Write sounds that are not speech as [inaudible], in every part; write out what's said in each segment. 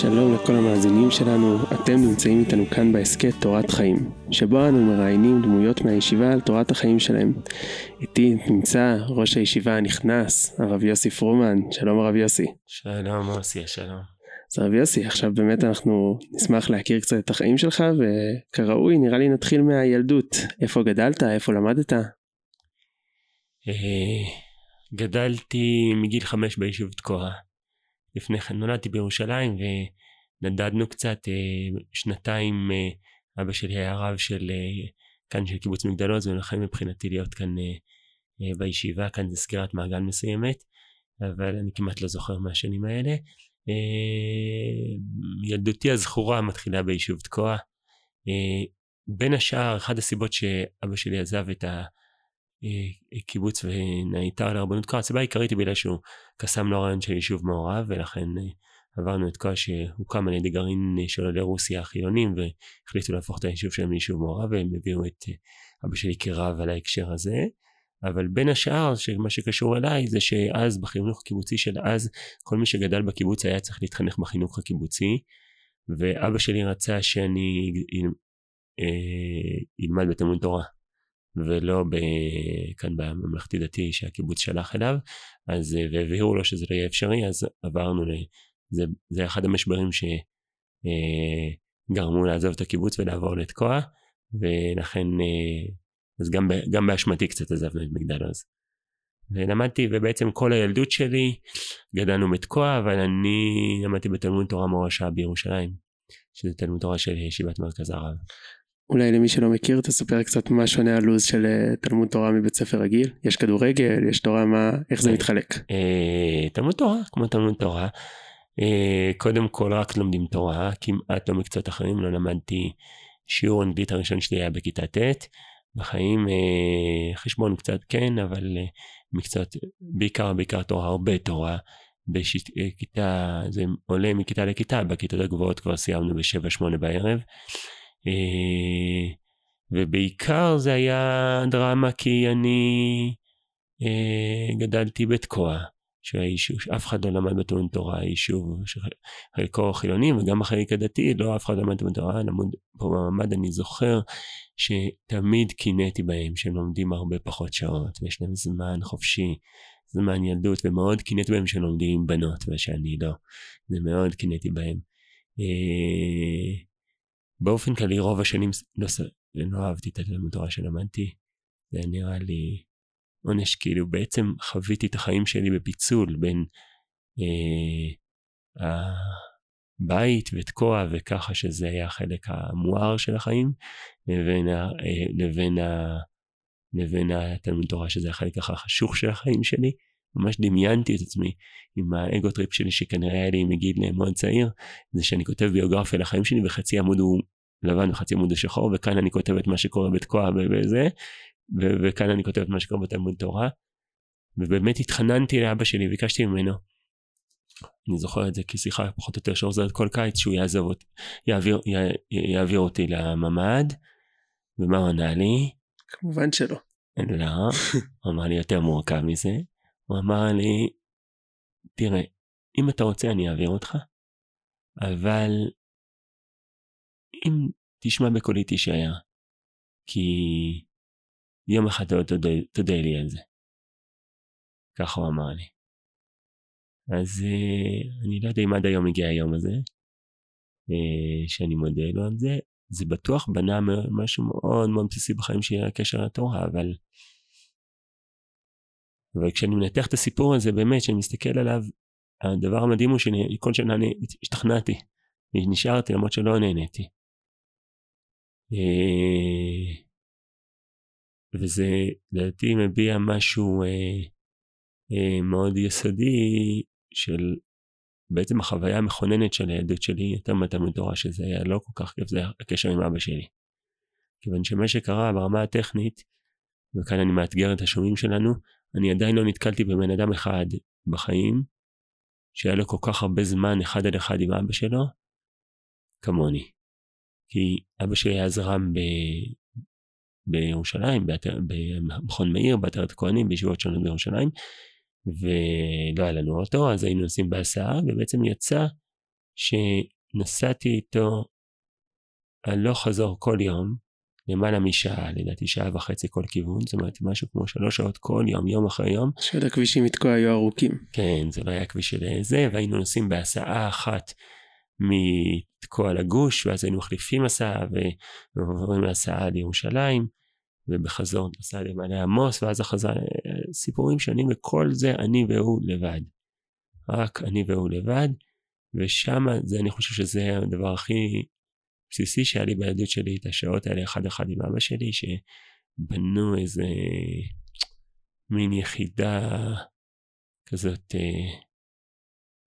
שלום לכל המאזינים שלנו, אתם נמצאים איתנו כאן בהסכת תורת חיים, שבו אנו מראיינים דמויות מהישיבה על תורת החיים שלהם. איתי נמצא ראש הישיבה הנכנס, הרב יוסי פרומן, שלום הרב יוסי. שלום אוסי, שלום. אז הרב יוסי, עכשיו באמת אנחנו נשמח להכיר קצת את החיים שלך, וכראוי נראה לי נתחיל מהילדות. איפה גדלת? איפה למדת? אה, גדלתי מגיל חמש ביישוב תקוע. לפני כן נולדתי בירושלים ונדדנו קצת אה, שנתיים אה, אבא שלי היה רב של אה, כאן של קיבוץ מגדלות ולכן מבחינתי להיות כאן בישיבה כאן זה סגירת מעגל מסוימת אבל אני כמעט לא זוכר מהשנים האלה. ילדותי הזכורה מתחילה ביישוב תקוע. בין השאר אחת הסיבות שאבא שלי עזב את ה... אה, קיבוץ ונהייתה לרבנות כוח, הסיבה העיקרית היא בגלל שהוא קסם לו רעיון של יישוב מעורב ולכן אה, עברנו את כוח שהוקם על ידי גרעין של עולי רוסיה החילונים והחליטו להפוך את היישוב שלהם ליישוב מעורב והם הביאו את אה, אבא שלי כרב על ההקשר הזה. אבל בין השאר שמה שקשור אליי זה שאז בחינוך הקיבוצי של אז כל מי שגדל בקיבוץ היה צריך להתחנך בחינוך הקיבוצי ואבא שלי רצה שאני אלמד בתלמוד תורה ולא ב... כאן בממלכתי דתי שהקיבוץ שלח אליו, אז אה, והבהירו לו שזה לא יהיה אפשרי, אז עברנו ל... זה, זה אחד המשברים שגרמו אה, לעזוב את הקיבוץ ולעבור לתקוע, ולכן, אה, אז גם, גם באשמתי קצת עזבנו את מגדל עוז. ולמדתי, ובעצם כל הילדות שלי גדלנו בתקוע, אבל אני למדתי בתלמוד תורה מורשה בירושלים, שזה תלמוד תורה של ישיבת מרכז הרב. אולי למי שלא מכיר תספר קצת מה שונה הלו"ז של אה, תלמוד תורה מבית ספר רגיל יש כדורגל יש תורה מה איך זה אה, מתחלק. אה, תלמוד תורה כמו תלמוד תורה קודם כל רק לומדים תורה כמעט לא מקצועות אחרים לא למדתי שיעור אנגלית הראשון שלי היה בכיתה ט' בחיים חשבון קצת כן אבל מקצועות בעיקר בעיקר תורה הרבה תורה. בכיתה זה עולה מכיתה לכיתה בכיתות הגבוהות כבר סיימנו בשבע שמונה בערב. אה, ובעיקר זה היה דרמה כי אני אה, גדלתי בתקוע, שאף אחד לא למד בתלמוד תורה, יישוב שחלקו חילוני וגם החלק הדתי, לא אף אחד לא למד בתלמוד תורה, למוד פה במעמד אני זוכר שתמיד קינאתי בהם שהם לומדים הרבה פחות שעות ויש להם זמן חופשי, זמן ילדות ומאוד קינאתי בהם שהם לומדים עם בנות ושאני לא, זה מאוד קינאתי בהם. אה, באופן כללי רוב השנים לא, לא אהבתי את התלמוד תורה שלמדתי. זה נראה לי עונש כאילו בעצם חוויתי את החיים שלי בפיצול בין אה, הבית ותקוע וככה שזה היה החלק המואר של החיים לבין, אה, לבין, ה, לבין התלמוד תורה שזה החלק החשוך של החיים שלי. ממש דמיינתי את עצמי עם ה ego trip שלי שכנראה היה לי מגיל מאוד צעיר, זה שאני כותב ביוגרפיה לחיים שלי וחצי עמוד הוא לבן וחצי עמוד הוא שחור וכאן אני כותב את מה שקורה בתקוע וזה וכאן אני כותב את מה שקורה בתלמוד תורה ובאמת התחננתי לאבא שלי ביקשתי ממנו אני זוכר את זה כשיחה פחות או יותר שחוזרת כל קיץ שהוא יעזוב אותי יעביר, י, יעביר אותי לממ"ד ומה הוא ענה לי? כמובן שלא. לא, הוא אמר לי יותר מורכב מזה הוא אמר לי, תראה, אם אתה רוצה אני אעביר אותך, אבל אם תשמע בקולי תישאר, כי יום אחד אתה תודה לי על זה. ככה הוא אמר לי. אז uh, אני לא יודע אם עד היום הגיע היום הזה, uh, שאני מודה לו על זה. זה בטוח בנה משהו מאוד מאוד בסיסי בחיים שלי על הקשר לתורה, אבל אבל כשאני מנתח את הסיפור הזה באמת, כשאני מסתכל עליו, הדבר המדהים הוא שכל שנה אני השתכנעתי, נשארתי למרות שלא נהניתי. אה, וזה לדעתי מביע משהו אה, אה, מאוד יסודי של בעצם החוויה המכוננת של הילדות שלי יותר מתלמוד תורה שזה היה לא כל כך כיף זה הקשר עם אבא שלי. כיוון שמה שקרה ברמה הטכנית וכאן אני מאתגר את השומעים שלנו אני עדיין לא נתקלתי בבן אדם אחד בחיים שהיה לו כל כך הרבה זמן אחד על אחד עם אבא שלו כמוני. כי אבא שלי היה זרם ב... בירושלים, באתר, במכון מאיר, בעטרת הכהנים, בישיבות שונות בירושלים, ולא היה לנו אוטו, אז היינו נוסעים בהסעה, ובעצם יצא שנסעתי איתו הלוך חזור כל יום, למעלה משעה, לדעתי שעה וחצי כל כיוון, זאת אומרת משהו כמו שלוש שעות כל יום, יום אחרי יום. שעוד הכבישים לתקוע היו ארוכים. כן, זה לא היה כביש של זה, והיינו נוסעים בהסעה אחת מתקוע לגוש, ואז היינו מחליפים הסעה ועוברים להסעה לירושלים, ובחזור נסע למעלה עמוס, ואז החזרה, סיפורים שונים, וכל זה אני והוא לבד. רק אני והוא לבד, ושם זה, אני חושב שזה הדבר הכי בסיסי שהיה לי בילדות שלי, את השעות האלה אחד אחד עם אבא שלי, שבנו איזה מין יחידה כזאת אה,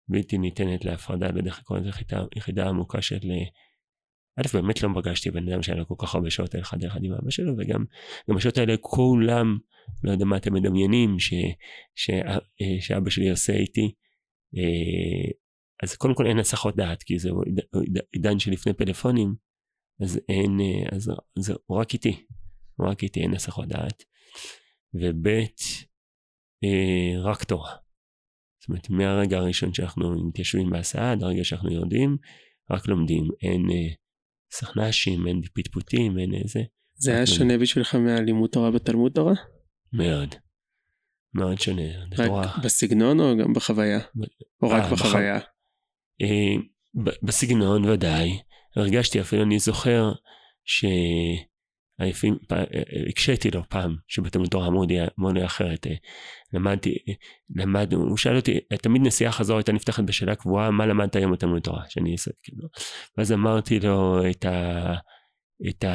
בלתי ניתנת להפרדה, לא יודע איך יחידה, עמוקה של... אה, א', באמת לא פגשתי בן אדם שהיה לו כל כך הרבה שעות אחד אחד עם אבא שלו, וגם גם השעות האלה כולם, לא יודע מה אתם מדמיינים, ש, ש, אה, שאבא שלי עושה איתי. אז קודם כל אין הסחות דעת, כי זה עידן שלפני פלאפונים, אז אין, אז זה רק איתי, רק איתי אין הסחות דעת. וב' אה, רק תורה. זאת אומרת, מהרגע הראשון שאנחנו מתיישבים בהסעה, עד הרגע שאנחנו יורדים, רק לומדים. אין אה, סכנ"שים, אין פטפוטים, אין איזה. זה היה שונה בשבילך מהלימוד תורה בתלמוד תורה? מאוד. מאוד שונה. רק תורה... בסגנון או גם בחוויה? ב... או רק 아, אה, בחוויה? בח... אה, בסגנון ודאי, הרגשתי אפילו אני זוכר ש... הקשיתי לו פעם שבתלמוד תורה אמרו לי אחרת אה, למדתי למד הוא שאל אותי תמיד נסיעה חזור הייתה נפתחת בשאלה קבועה מה למדת היום בתלמוד תורה? שאני אעשה כאילו. ואז אמרתי לו את ה... את ה...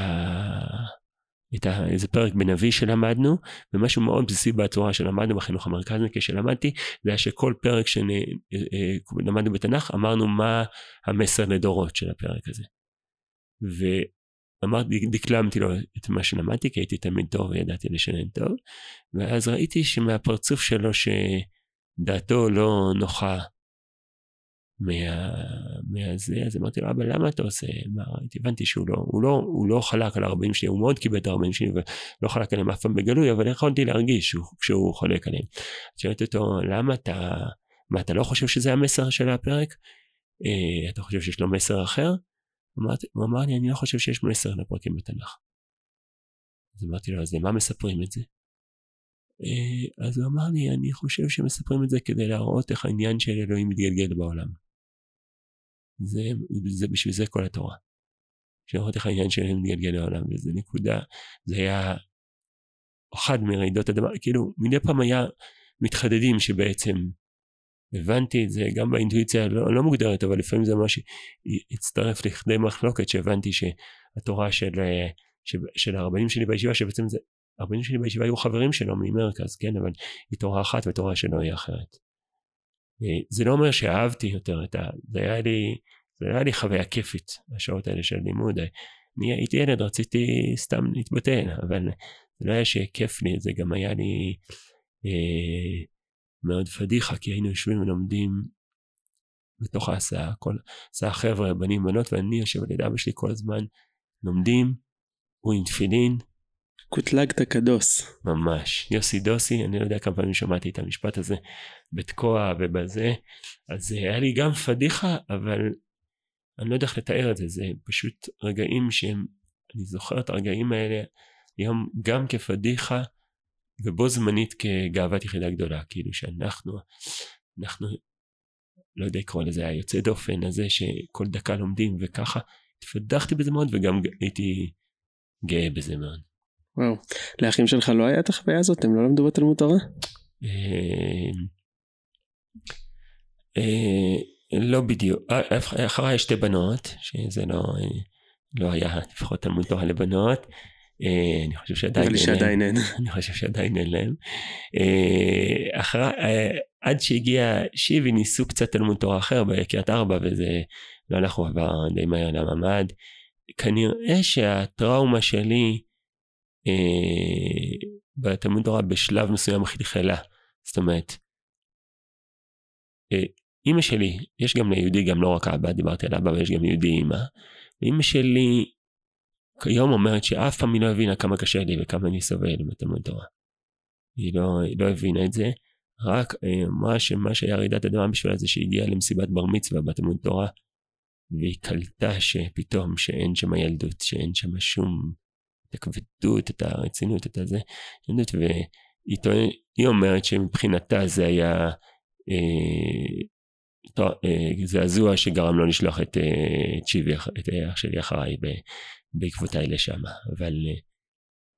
את איזה פרק בנביא שלמדנו, ומשהו מאוד בסיסי בצורה שלמדנו בחינוך המרכזי כשלמדתי, זה היה שכל פרק שלמדנו אה, בתנ"ך, אמרנו מה המסר לדורות של הפרק הזה. ואמרתי, דקלמתי לו את מה שלמדתי, כי הייתי תמיד טוב וידעתי לשנן טוב, ואז ראיתי שמהפרצוף שלו שדעתו לא נוחה מה, מהזה, אז אמרתי לו, אבא, למה אתה עושה? מה, הבנתי שהוא לא, הוא לא, הוא לא חלק על ה-40 שלי, הוא מאוד כיבד את ה-40 שלי ולא חלק עליהם אף פעם בגלוי, אבל יכולתי להרגיש שהוא, כשהוא חולק עליהם. שאלתי אותו, למה אתה, מה, אתה לא חושב שזה המסר של הפרק? אה, אתה חושב שיש לו מסר אחר? אמרתי, הוא אמר לי, אני לא חושב שיש מסר לפרקים בתנ"ך. אז אמרתי לו, אז למה מספרים את זה? אה, אז הוא אמר לי, אני חושב שמספרים את זה כדי להראות איך העניין של אלוהים מתגלגל בעולם. זה, זה בשביל זה כל התורה. לראות איך העניין שלהם מתגלגל לעולם, וזה נקודה, זה היה אחד מרעידות אדמה, כאילו מדי פעם היה מתחדדים שבעצם הבנתי את זה גם באינטואיציה לא, לא מוגדרת, אבל לפעמים זה ממש הצטרף לכדי מחלוקת שהבנתי שהתורה של, של, של הרבנים שלי בישיבה, שבעצם זה, הרבנים שלי בישיבה היו חברים שלו ממרכז, כן, אבל היא תורה אחת ותורה שלו היא אחרת. אה, זה לא אומר שאהבתי יותר את ה... זה היה לי, זה היה לי חוויה כיפית, השעות האלה של לימוד. אני הייתי ילד, רציתי סתם להתבטל, אבל זה לא היה שכיף לי, זה גם היה לי אה, מאוד פדיחה, כי היינו יושבים ולומדים בתוך ההסעה, כל הסעה חבר'ה, בנים, בנות, ואני יושב על יד אבא שלי כל הזמן, לומדים, הוא עם תפילין, קוטלגת כדוס. ממש. יוסי דוסי, אני לא יודע כמה פעמים שמעתי את המשפט הזה בתקוע ובזה, אז היה לי גם פדיחה, אבל אני לא יודע איך לתאר את זה, זה פשוט רגעים שהם, אני זוכר את הרגעים האלה היום גם כפדיחה, ובו זמנית כגאוות יחידה גדולה, כאילו שאנחנו, אנחנו, לא יודע לקרוא לזה, היוצא דופן הזה שכל דקה לומדים וככה, התפדחתי בזה מאוד וגם הייתי גאה בזה מאוד. וואו. לאחים שלך לא היה את החוויה הזאת? הם לא למדו בתלמוד תורה? אה, אה, לא בדיוק. אה, אחריי שתי בנות, שזה לא, לא היה לפחות תלמוד תורה לבנות. [laughs] אני חושב שעדיין אין להם. אני חושב שעדיין אין להם. אחרי, עד שהגיע שיבי ניסו קצת תלמוד תורה אחר בקריית ארבע וזה לא הלך, הוא עבר די מהר לממ"ד. כנראה שהטראומה שלי אה, בתלמוד תורה בשלב מסוים חלחלה. זאת אומרת, אה, אימא שלי, יש גם ליהודי, גם לא רק אבא, דיברתי על אבא, ויש גם יהודי אימא. אימא שלי כיום אומרת שאף פעם היא לא הבינה כמה קשה לי וכמה אני סובל בתלמוד תורה. היא לא, היא לא הבינה את זה, רק אה, אמרה שמה שהיה רעידת אדמה בשבילה זה שהיא הגיעה למסיבת בר מצווה בתלמוד תורה והיא קלטה שפתאום שאין שם ילדות, שאין שם שום, את הכבדות, את הרצינות, את הזה, והיא טוענת, היא אומרת שמבחינתה זה היה אה, אה, זעזוע שגרם לו לשלוח את, אה, את את אח שלי אחריי בעקבותיי לשם, אבל אה,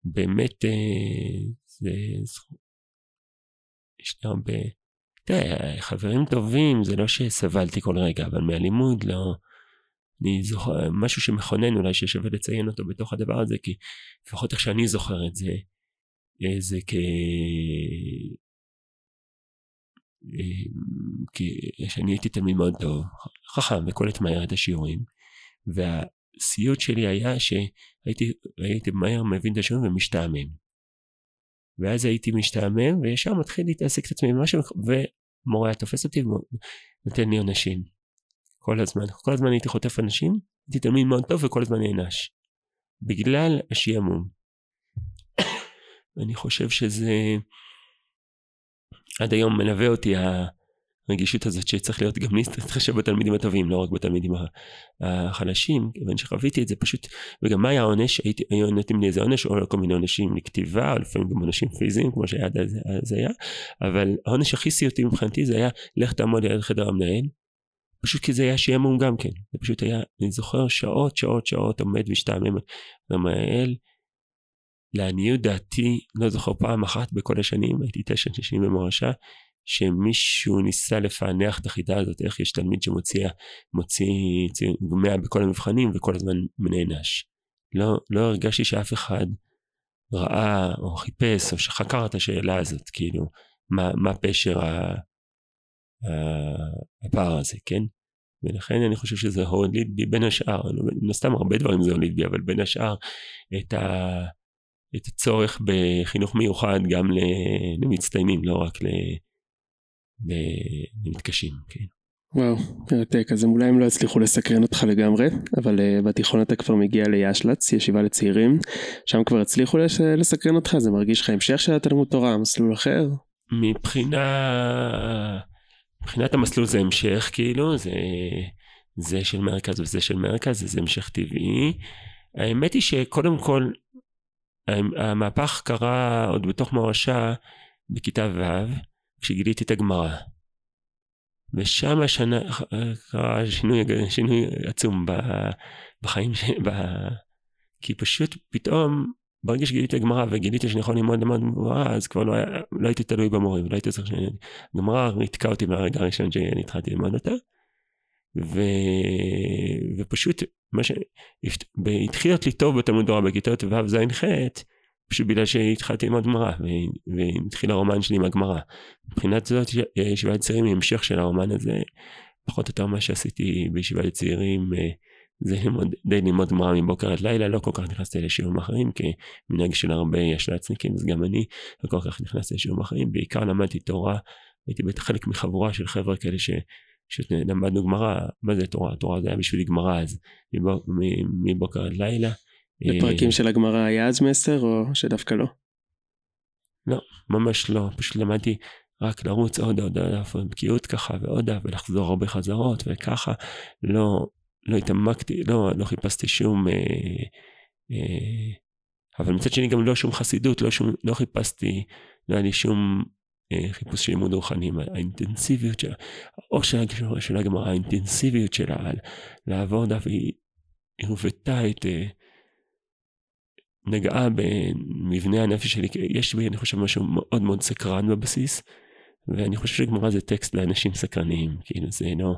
באמת אה, זה, יש לי הרבה, תראה, חברים טובים, זה לא שסבלתי כל רגע, אבל מאלימות לא, אני זוכר, משהו שמכונן אולי ששווה לציין אותו בתוך הדבר הזה, כי לפחות איך שאני זוכר את זה, אה, זה כ... אה, כי שאני הייתי תלמיד מאוד טוב, חכם וקולט מהר את השיעורים, והסיוט שלי היה שהייתי מהר מבין את השיעורים ומשתעמם. ואז הייתי משתעמם וישר מתחיל להתעסק את עצמי במשהו ומורה היה תופס אותי ונותן לי עונשים כל הזמן. כל הזמן הייתי חוטף אנשים הייתי תלמיד מאוד טוב וכל הזמן נענש. בגלל השעמום אני חושב שזה עד היום מלווה אותי הרגישות הזאת שצריך להיות גם להתחשב [laughs] בתלמידים הטובים לא רק בתלמידים החלשים. כיוון שחוויתי את זה פשוט וגם מה היה העונש? היו נותנים לי איזה עונש או כל מיני עונשים לכתיבה או לפעמים גם עונשים פיזיים כמו שהיה אז היה. אבל העונש הכי סיוטי מבחינתי זה היה לך תעמוד ליד חדר המנהל פשוט כי זה היה שעמום גם כן זה פשוט היה אני זוכר שעות שעות שעות עומד משתעמם למנהל לעניות דעתי לא זוכר פעם אחת בכל השנים הייתי תשע שנים במורשה שמישהו ניסה לפענח את החידה הזאת, איך יש תלמיד שמוציא מוציא מאה בכל המבחנים וכל הזמן נענש. לא, לא הרגשתי שאף אחד ראה או חיפש או שחקר את השאלה הזאת, כאילו, מה, מה פשר ה, ה, הפער הזה, כן? ולכן אני חושב שזה הוליד בי בין השאר, מן הסתם הרבה דברים זה הוליד בי, אבל בין השאר את, ה, את הצורך בחינוך מיוחד גם למצטיינים, לא רק ומתקשים, כן. וואו, מרתק, אז אולי הם לא יצליחו לסקרן אותך לגמרי, אבל uh, בתיכון אתה כבר מגיע לישל"צ, ישיבה לצעירים, שם כבר הצליחו לש... לסקרן אותך, זה מרגיש לך המשך של התלמוד תורה, מסלול אחר? מבחינה... מבחינת המסלול זה המשך, כאילו, זה, זה של מרכז וזה של מרכז, זה המשך טבעי. האמת היא שקודם כל, המהפך קרה עוד בתוך מורשה בכיתה ו', כשגיליתי את הגמרא. ושם השנה קרה שינוי, שינוי עצום בחיים, ב... כי פשוט פתאום ברגע שגיליתי הגמרא וגיליתי שאני יכול ללמוד ללמוד גמרא אז כבר לא, היה, לא הייתי תלוי במורים, לא הייתי צריך ש... גמרא ריתקה אותי מהרגע הראשון שאני התחלתי ללמוד אותה. ו... ופשוט מה ש... התחיל להיות לי טוב בתלמוד תורה בכיתות ו' ז' ח' פשוט בגלל שהתחלתי ללמוד גמרא והתחיל הרומן שלי עם הגמרא. מבחינת זאת ישיבת צעירים היא המשך של הרומן הזה פחות או יותר מה שעשיתי בישיבת צעירים אה, זה ללמוד, די ללמוד גמרא מבוקר עד לילה לא כל כך נכנסתי לשיעורים אחרים כי מנהג של הרבה ישל"צניקים אז גם אני לא כל כך נכנסתי לשיעורים אחרים בעיקר למדתי תורה הייתי חלק מחבורה של חבר'ה כאלה ש... שלמדנו גמרא, מה זה תורה? תורה זה היה בשבילי גמרא אז מבוקר עד לילה. בפרקים של הגמרא היה אז מסר או שדווקא לא? לא, ממש לא, פשוט למדתי רק לרוץ עוד עוד עוד בקיאות ככה ועוד ולחזור הרבה חזרות וככה, לא, לא התעמקתי, לא, לא חיפשתי שום, אה, אה, אבל מצד שני גם לא שום חסידות, לא, שום, לא חיפשתי, לא היה לי שום אה, חיפוש של לימוד רוחני, האינטנסיביות שלה, או של, הגמרא, האינטנסיביות שלה, לעבור דף, היא הובטה את... אה, נגעה במבנה הנפש שלי, יש בי אני חושב משהו מאוד מאוד סקרן בבסיס, ואני חושב שגמרא זה טקסט לאנשים סקרניים, כאילו זה לא,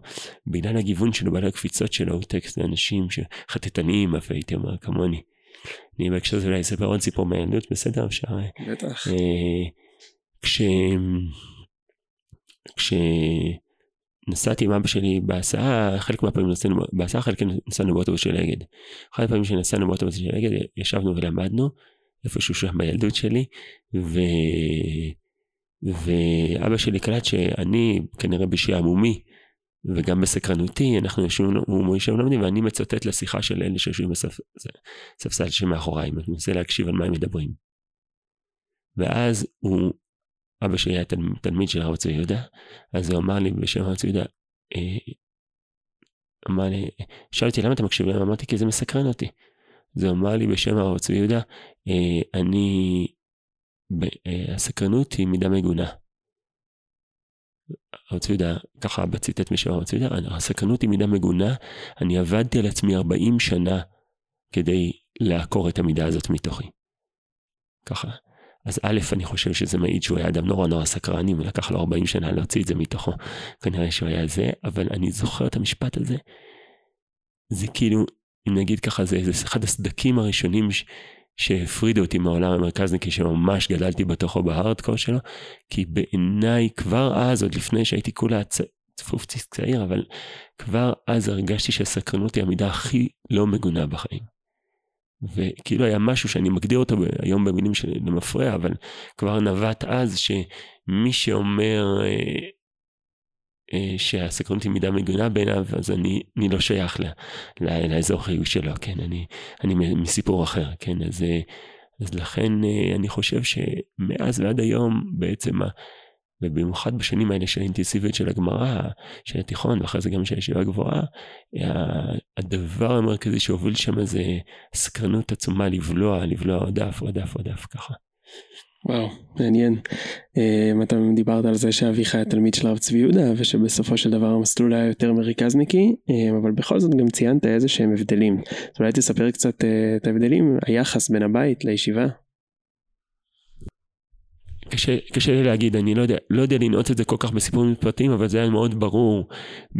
בגלל הגיוון שלו, בגלל הקפיצות שלו, הוא טקסט לאנשים שחטטניים אף הייתי אומר כמוני. אני בהקשר הזה אולי אספר עוד סיפור מהילדות, בסדר? אפשר? בטח. אה, כש... כש... נסעתי עם אבא שלי בהסעה, חלק מהפעמים נסענו בהסעה, חלק נסענו באוטובוס של אגד. אחת הפעמים שנסענו באוטובוס של אגד, ישבנו ולמדנו, איפשהו שם בילדות שלי, ו... ואבא שלי קלט שאני כנראה בשעמומי, וגם בסקרנותי, אנחנו יושבים, הוא יושב לומדים, ואני מצטט לשיחה של אלה שיושבים בספסל שמאחוריי, אני מנסה להקשיב על מה הם מדברים. ואז הוא אבא שלי היה תלמיד של הרב צבי יהודה, אז הוא אמר לי בשם הרב צבי יהודה, אה, אמר לי, שאל אותי למה אתה מקשיב להם? אמרתי כי זה מסקרן אותי. זה אמר לי בשם הרב צבי יהודה, אה, אני, הסקרנות היא מידה מגונה. הרב צבי יהודה, ככה בציטט משם הרב צבי יהודה, הסקרנות היא מידה מגונה, אני עבדתי על עצמי 40 שנה כדי לעקור את המידה הזאת מתוכי. ככה. אז א', אני חושב שזה מעיד שהוא היה אדם נורא נורא סקרני, ולקח לו 40 שנה להוציא את זה מתוכו. כנראה שהוא היה זה, אבל אני זוכר את המשפט הזה. זה כאילו, אם נגיד ככה, זה, זה אחד הסדקים הראשונים ש, שהפרידו אותי מהעולם המרכזניקי, שממש גדלתי בתוכו בהארדקור שלו, כי בעיניי כבר אז, עוד לפני שהייתי כולה צ... צפופציס צעיר, אבל כבר אז הרגשתי שהסקרנות היא המידה הכי לא מגונה בחיים. וכאילו היה משהו שאני מגדיר אותו היום במילים של למפרע, אבל כבר נבט אז שמי שאומר אה, שהסקרנות היא מידה מגונה בעיניו, אז אני, אני לא שייך לה, לה, לאזור חיוג שלו, כן, אני, אני מסיפור אחר, כן, אז, אה, אז לכן אה, אני חושב שמאז ועד היום בעצם ובמיוחד בשנים האלה של האינטנסיביות של הגמרא, של התיכון, ואחרי זה גם של הישיבה הגבוהה, הדבר המרכזי שהוביל שם זה סקרנות עצומה לבלוע, לבלוע עוד דף, עוד דף, עוד דף, ככה. וואו, מעניין. Um, אתה דיברת על זה שאביך היה תלמיד של הרב צבי יהודה ושבסופו של דבר המסלול היה יותר מרכזניקי, um, אבל בכל זאת גם ציינת איזה שהם הבדלים. אז אולי תספר קצת uh, את ההבדלים, היחס בין הבית לישיבה. קשה, קשה לי להגיד, אני לא יודע, לא יודע לנעוץ את זה כל כך בסיפורים פרטיים, אבל זה היה מאוד ברור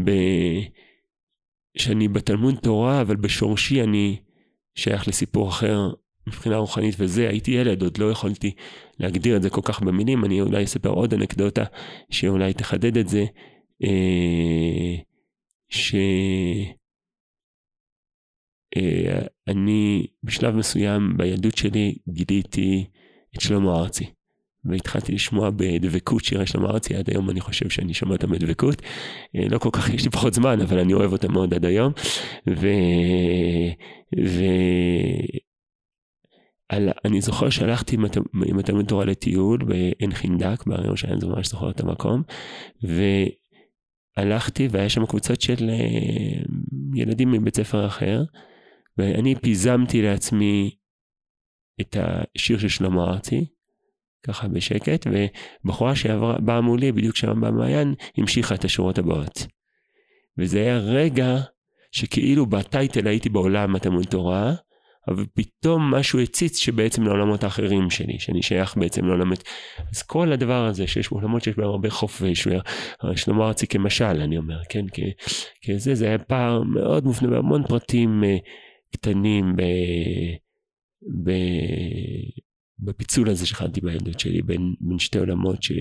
ב... שאני בתלמוד תורה, אבל בשורשי אני שייך לסיפור אחר מבחינה רוחנית וזה, הייתי ילד, עוד לא יכולתי להגדיר את זה כל כך במילים, אני אולי אספר עוד אנקדוטה שאולי תחדד את זה, אה, שאני אה, בשלב מסוים בילדות שלי גיליתי את שלמה ארצי. והתחלתי לשמוע בדבקות שירי שלמה ארצי, עד היום אני חושב שאני שומע אותם בדבקות. אה, לא כל כך, יש לי פחות זמן, אבל אני אוהב אותם מאוד עד היום. ו... ו... על... אני זוכר שהלכתי עם התלמוד תורה לטיול בעין חינדק, בהרי ירושלים, אני ממש זוכר את המקום, והלכתי והיה שם קבוצות של אה, ילדים מבית ספר אחר, ואני פיזמתי לעצמי את השיר של שלמה ארצי, ככה בשקט, ובחורה שבאה מולי, בדיוק שם במעיין, המשיכה את השורות הבאות. וזה היה רגע שכאילו בטייטל הייתי בעולם התלמוד תורה, אבל פתאום משהו הציץ שבעצם לעולמות האחרים שלי, שאני שייך בעצם לעולמות. אז כל הדבר הזה שיש עולמות שיש בהם הרבה חופש, ושלמה ארצי כמשל, אני אומר, כן, כזה, זה היה פער מאוד מופנה בהמון פרטים אה, קטנים ב... ב... בפיצול הזה שחלתי בילדות שלי בין, בין שתי עולמות ש...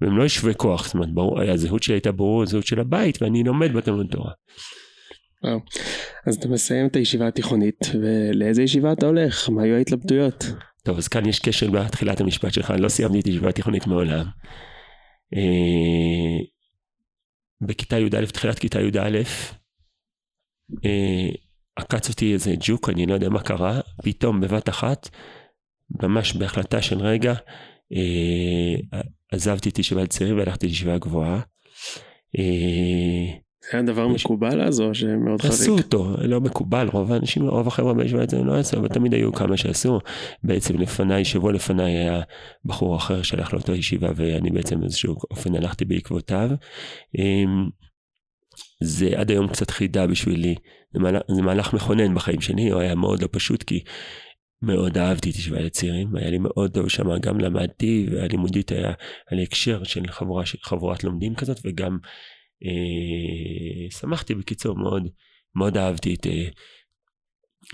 והם לא ישווה כוח, זאת אומרת, ברור, הזהות שלי הייתה ברור הזהות של הבית ואני לומד בתלמוד תורה. וואו. אז אתה מסיים את הישיבה התיכונית ולאיזה ישיבה אתה הולך? מה היו ההתלבטויות? טוב אז כאן יש קשר בתחילת המשפט שלך, אני לא סיימתי את הישיבה התיכונית מעולם. אה, בכיתה י"א, תחילת כיתה י"א, אה, עקץ אותי איזה ג'וק, אני לא יודע מה קרה, פתאום בבת אחת ממש בהחלטה של רגע, אה, עזבתי את ישיבת צעירים והלכתי לישיבה גבוהה. זה היה דבר. מקובל אז או שמאוד חריג? עשו אותו, לא מקובל, רוב האנשים, רוב החבר'ה בישיבה הצעירים לא עשו, אבל תמיד היו כמה שעשו. בעצם לפניי, שבוע לפניי היה בחור אחר שהלך לאותה ישיבה ואני בעצם באיזשהו אופן הלכתי בעקבותיו. אה, זה עד היום קצת חידה בשבילי, זה מהלך, זה מהלך מכונן בחיים שלי, הוא היה מאוד לא פשוט כי מאוד אהבתי את ישיבה לצעירים, היה לי מאוד טוב שם, גם למדתי והלימודית היה, היה לי הקשר של חבורה, חבורת לומדים כזאת וגם שמחתי בקיצור מאוד, מאוד אהבתי את, אה,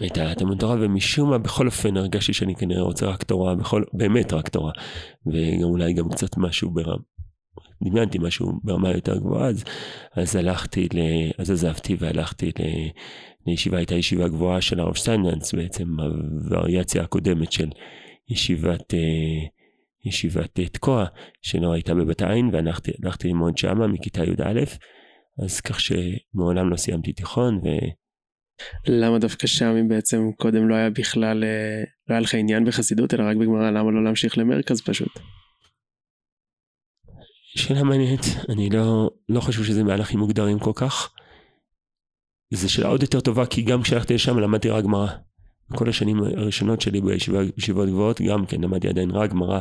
את התלמוד תורה ומשום מה בכל אופן הרגשתי שאני כנראה רוצה רק תורה, בכל, באמת רק תורה וגם אולי גם קצת משהו ברם, דמיינתי משהו ברמה יותר גבוהה אז, אז הלכתי, ל, אז עזבתי והלכתי ל... הישיבה הייתה ישיבה גבוהה של הרב שטיינלנדס בעצם, הווריאציה הקודמת של ישיבת, אה, ישיבת אה, תקוע, שלא הייתה בבת עין, והלכתי ללמוד שמה מכיתה י"א, אז כך שמעולם לא סיימתי תיכון. ו... למה דווקא שם אם בעצם קודם לא היה בכלל, אה, לא היה לך עניין בחסידות, אלא רק בגמרא, למה לא להמשיך למרכז פשוט? שאלה מעניינת, אני לא, לא חושב שזה מהלכים מוגדרים כל כך. זו שאלה עוד יותר טובה, כי גם כשהלכתי לשם למדתי רק גמרא. כל השנים הראשונות שלי בישיבות גבוהות, גם כן למדתי עדיין רק גמרא,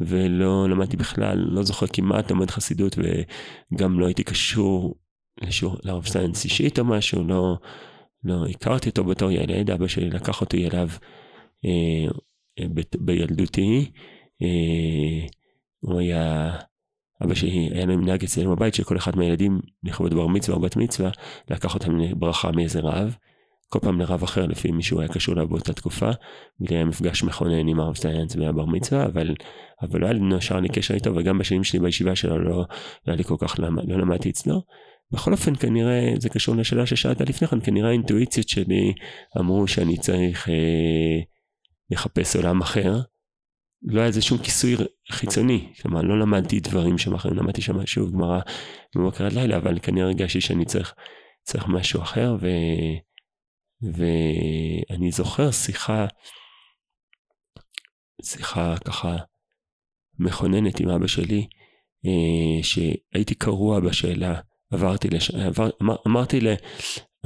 ולא למדתי בכלל, לא זוכר כמעט למד חסידות, וגם לא הייתי קשור לשיעור, לרב שטיינזלץ אישית או משהו, לא, לא הכרתי אותו בתור ילד, אבא שלי לקח אותי אליו אה, ב, בילדותי. אה, הוא היה, אבא שלי היה לו מנהג אצלנו בבית שכל אחד מהילדים לכבוד בר מצווה או בת מצווה, לקח אותם לברכה מאיזה רב. כל פעם לרב אחר לפי מי שהוא היה קשור אליו באותה תקופה. בלי היה מפגש מכונן עם הרב שטיינזלץ בבר מצווה, אבל, אבל לא היה לי נשאר לי קשר איתו, וגם בשנים שלי בישיבה שלו לא, לא היה לי כל כך, למד, לא למדתי אצלו. בכל אופן כנראה זה קשור לשאלה ששאלת לפני כן, כנראה האינטואיציות שלי אמרו שאני צריך אה, לחפש עולם אחר. לא היה איזה שום כיסוי חיצוני, כלומר לא למדתי דברים שם אחרים, למדתי שם שוב גמרא עד לילה, אבל כנראה הרגשתי שאני צריך, צריך משהו אחר, ו, ואני זוכר שיחה, שיחה ככה מכוננת עם אבא שלי, אה, שהייתי קרוע בשאלה עברתי, לש... עבר... אמר... אמרתי, ל...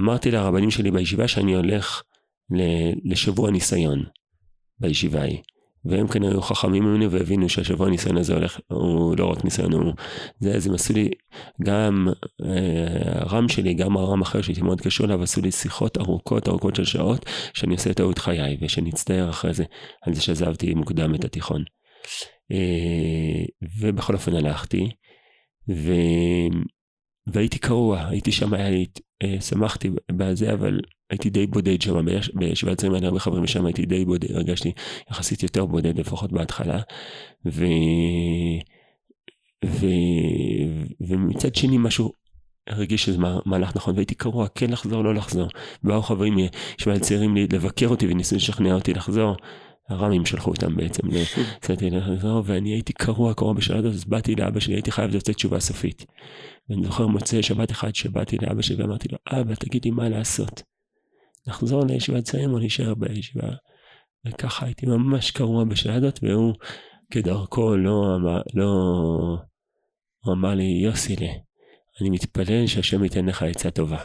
אמרתי לרבנים שלי בישיבה שאני הולך. לשבוע ניסיון בישיבה ההיא. והם כנראה היו חכמים ממני והבינו שהשבוע הניסיון הזה הולך, הוא לא רק ניסיון, הוא, זה, זה עשו לי, גם אה, הרם שלי, גם הרם אחר שהייתי מאוד קשור אליו, עשו לי שיחות ארוכות ארוכות של שעות, שאני עושה טעות חיי, ושאני אצטער אחרי זה, על זה שעזבתי מוקדם את התיכון. אה, ובכל אופן הלכתי, ו... והייתי קרוע, הייתי שם, היה לי, אה, שמחתי בזה, אבל הייתי די בודד שם, בישיבת צעירים היה הרבה חברים שם, הייתי די בודד, הרגשתי יחסית יותר בודד, לפחות בהתחלה. ו... ו... ומצד שני משהו הרגיש שזה מהלך נכון, והייתי קרוע, כן לחזור, לא לחזור. באו חברים ישיבת צעירים לבקר אותי וניסו לשכנע אותי לחזור. הר"מים שלחו אותם בעצם, יצאתי לחזור, ואני הייתי קרוע קרוע בשלב הזה, אז באתי לאבא שלי, הייתי חייב לתת תשובה סופית. ואני זוכר מוצאי שבת אחד שבאתי לאבא שלי ואמרתי לו, אבא, תגיד לי מה לעשות. לחזור לישיבת צעירים או להישאר בישיבה. וככה הייתי ממש קרוע בשעה הזאת, והוא כדרכו לא אמר, לא... הוא אמר לי, יוסילה, אני מתפלל שהשם ייתן לך עצה טובה.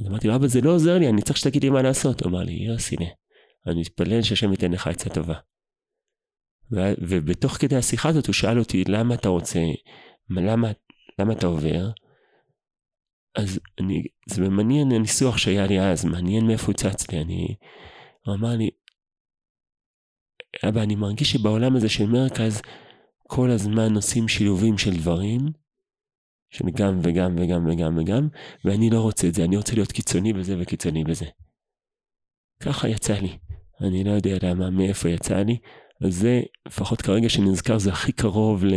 אז אמרתי לו, אבא, זה לא עוזר לי, אני צריך שתגיד לי מה לעשות. הוא אמר לי, יוסילה, אני מתפלל שהשם ייתן לך עצה טובה. ובתוך כדי השיחה הזאת הוא שאל אותי, למה אתה רוצה, למה, למה אתה עובר? אז אני, זה מעניין הניסוח שהיה לי אז, מעניין מאיפה הוא צץ לי, אני, הוא אמר לי, אבא, אני מרגיש שבעולם הזה של מרכז, כל הזמן עושים שילובים של דברים, של גם וגם וגם וגם וגם, ואני לא רוצה את זה, אני רוצה להיות קיצוני בזה וקיצוני בזה. ככה יצא לי. אני לא יודע למה, מאיפה יצא לי. אז זה, לפחות כרגע שנזכר, זה הכי קרוב ל,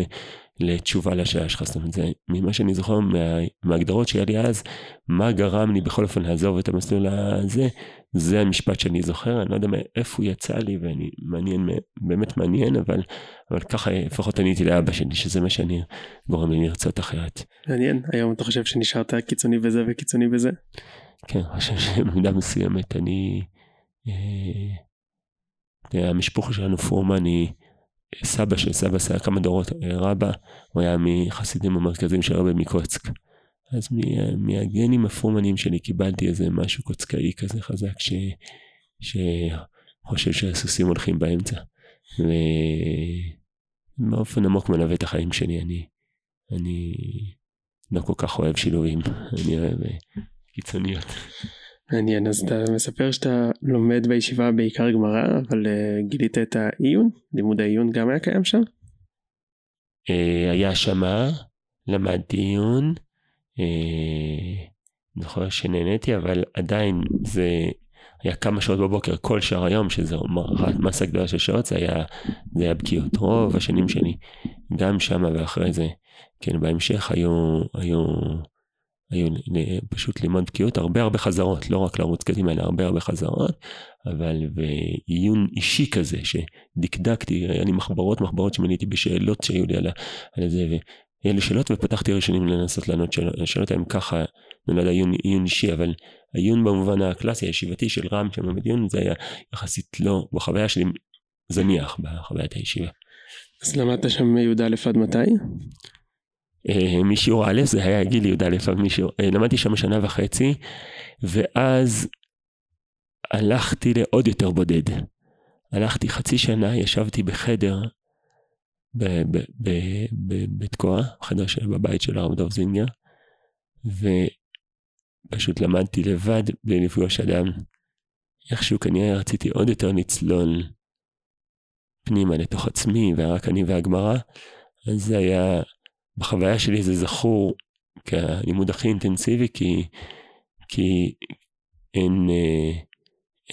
לתשובה לשאלה שלך. זאת אומרת, זה ממה שאני זוכר מה, מההגדרות שהיה לי אז, מה גרם לי בכל אופן לעזוב את המסלול הזה, זה המשפט שאני זוכר, אני לא יודע מאיפה הוא יצא לי, ואני מעניין, באמת מעניין, אבל, אבל ככה לפחות עניתי לאבא שלי, שזה מה שאני גורם לי לרצות אחרת. מעניין, היום אתה חושב שנשארת קיצוני בזה וקיצוני בזה? כן, אני חושב שבמידה מסוימת אני... אה, המשפחה שלנו פורמן היא סבא של סבא סבא כמה דורות רבא, הוא היה מחסידים המרכזיים של רבי מקוצק. אז מהגנים הפורמנים שלי קיבלתי איזה משהו קוצקאי כזה חזק ש... שחושב שהסוסים הולכים באמצע. ובאופן עמוק מלווה את החיים שלי, אני, אני לא כל כך אוהב שילובים, אני אוהב אה, קיצוניות. מעניין, אז אתה מספר שאתה לומד בישיבה בעיקר גמרא, אבל uh, גילית את העיון? לימוד העיון גם היה קיים שם? Uh, היה שמה, למדתי עיון, uh, זוכר שנהניתי, אבל עדיין זה היה כמה שעות בבוקר כל שאר היום, שזה מסה גדולה של שעות, זה היה, זה היה בקיאות. רוב השנים שלי, גם שמה ואחרי זה, כן, בהמשך היו, היו היו פשוט ללמוד בקיאות, הרבה הרבה חזרות, לא רק לרוץ קדימה, אלא הרבה הרבה חזרות, אבל ועיון אישי כזה, שדקדקתי, היה לי מחברות מחברות שמניתי בשאלות שהיו לי על, על זה, והיו לי שאלות ופתחתי ראשונים לנסות לענות שאלות, השאלות הן ככה, נולד עיון, עיון אישי, אבל עיון במובן הקלאסי, הישיבתי של רם שם בדיון, זה היה יחסית לא, בחוויה שלי זניח, בחוויית הישיבה. אז למדת שם י"א עד מתי? אה, משיעור א', זה היה גיל י"א, אה, למדתי שם שנה וחצי, ואז הלכתי לעוד יותר בודד. הלכתי חצי שנה, ישבתי בחדר בתקוע, חדר בבית של הרב דב זינגר, ופשוט למדתי לבד בלי לפגוש אדם. איכשהו כנראה רציתי עוד יותר לצלול פנימה לתוך עצמי, ורק אני והגמרא, אז זה היה, בחוויה שלי זה זכור כלימוד הכי אינטנסיבי, כי, כי אין, אה,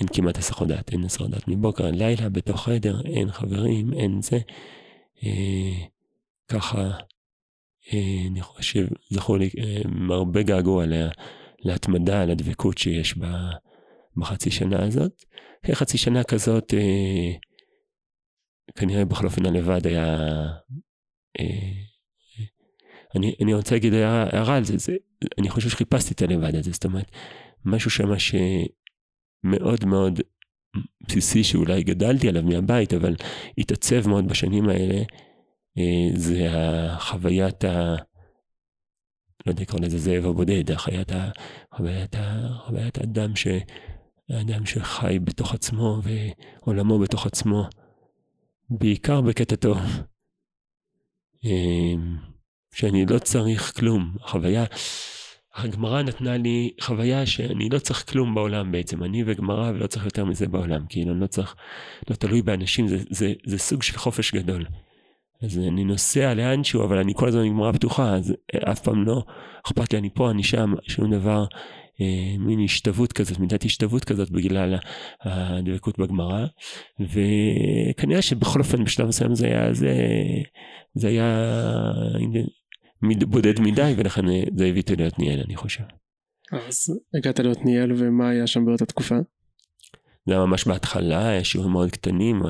אין כמעט הסחות דעת, אין הסחות דעת מבוקר עד לילה, בתוך חדר, אין חברים, אין זה. אה, ככה, אה, אני חושב, זכור לי, אה, הרבה געגוע לה, להתמדה, לדבקות שיש בחצי שנה הזאת. אחרי חצי שנה כזאת, אה, כנראה בכל אופן הלבד היה... אה, אני, אני רוצה להגיד הערה על זה, זה, אני חושב שחיפשתי את הלבד הזה, זאת אומרת, משהו שמה שמאוד מאוד בסיסי שאולי גדלתי עליו מהבית, אבל התעצב מאוד בשנים האלה, אה, זה החוויית ה... לא יודע לקרוא לזה זאב הבודד, החוויית ה... חוויית ה... חוויית האדם ש... האדם שחי בתוך עצמו ועולמו בתוך עצמו, בעיקר בקטע טוב. אה, שאני לא צריך כלום. החוויה, הגמרא נתנה לי חוויה שאני לא צריך כלום בעולם בעצם, אני וגמרא ולא צריך יותר מזה בעולם, כאילו אני לא צריך, לא תלוי באנשים, זה, זה, זה סוג של חופש גדול. אז אני נוסע לאנשהו, אבל אני כל הזמן עם גמרא פתוחה, אז אף פעם לא אכפת לי, אני פה, אני שם, שום דבר, אה, מין השתוות כזאת, מידת השתוות כזאת בגלל הדבקות בגמרא, וכנראה שבכל אופן בשלב מסוים זה היה, זה, זה היה בודד מדי, ולכן זה הביא אותי להיות ניאל, אני חושב. אז הגעת להיות ניאל, ומה היה שם באותה תקופה? זה היה ממש בהתחלה, היה שיעורים מאוד קטנים,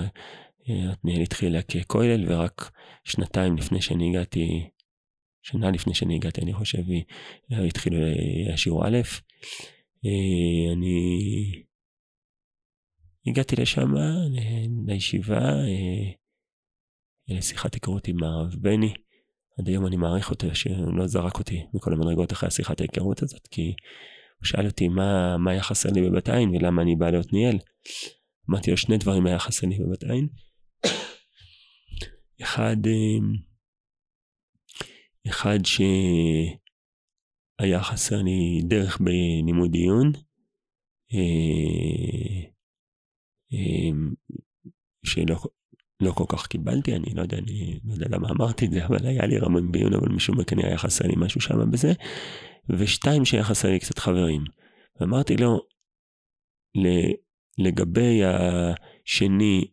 עתניאל התחילה ככולל, ורק שנתיים לפני שאני הגעתי, שנה לפני שאני הגעתי, אני חושב, התחילו שיעור א', אה, אני הגעתי לשם, לישיבה, אה, לשיחת היכרות עם הרב בני. עד היום אני מעריך אותו שהוא לא זרק אותי מכל המדרגות אחרי השיחת ההיכרות הזאת, כי הוא שאל אותי מה, מה היה חסר לי בבת עין ולמה אני בא לעתניאל. אמרתי לו שני דברים היה חסר לי בבת עין. אחד, אה, אחד שהיה חסר לי דרך בלימוד עיון, אה, אה, שלא לא כל כך קיבלתי, אני לא יודע, אני לא יודע למה אמרתי את זה, אבל היה לי רמון בעיון, אבל משום מה כנראה היה חסר לי משהו שם בזה. ושתיים שהיה חסר לי קצת חברים. ואמרתי לו, לגבי השני,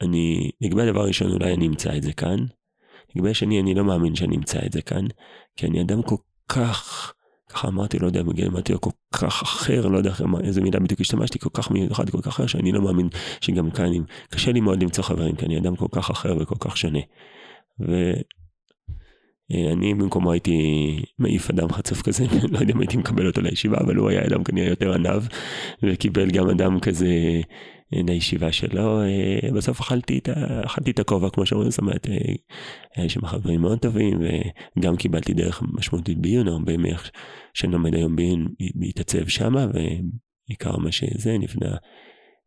אני, לגבי הדבר הראשון אולי אני אמצא את זה כאן. לגבי השני אני לא מאמין שאני אמצא את זה כאן, כי אני אדם כל כך, ככה אמרתי, לא יודע, בגיל אמרתי לו כל כך אחר, לא יודע איזה מילה בדיוק השתמשתי, כל כך מיוחד, כל כך אחר, שאני לא מאמין שגם כאן, קשה לי מאוד למצוא חברים, כי אני אדם כל כך אחר וכל כך שונה. ואני במקומו הייתי מעיף אדם חצוף כזה, [laughs] לא יודע אם הייתי מקבל אותו לישיבה, אבל הוא היה אדם כנראה יותר עניו, וקיבל גם אדם כזה לישיבה שלו, אה, בסוף אכלתי את, אכלתי את הכובע כמו שאומרים, זאת אומרת, אה, היה שם חברים מאוד טובים, וגם קיבלתי דרך משמעותית בעיון, הרבה מאיך שאני לומד היום בעיון, להתעצב שמה, ועיקר מה שזה נבנה,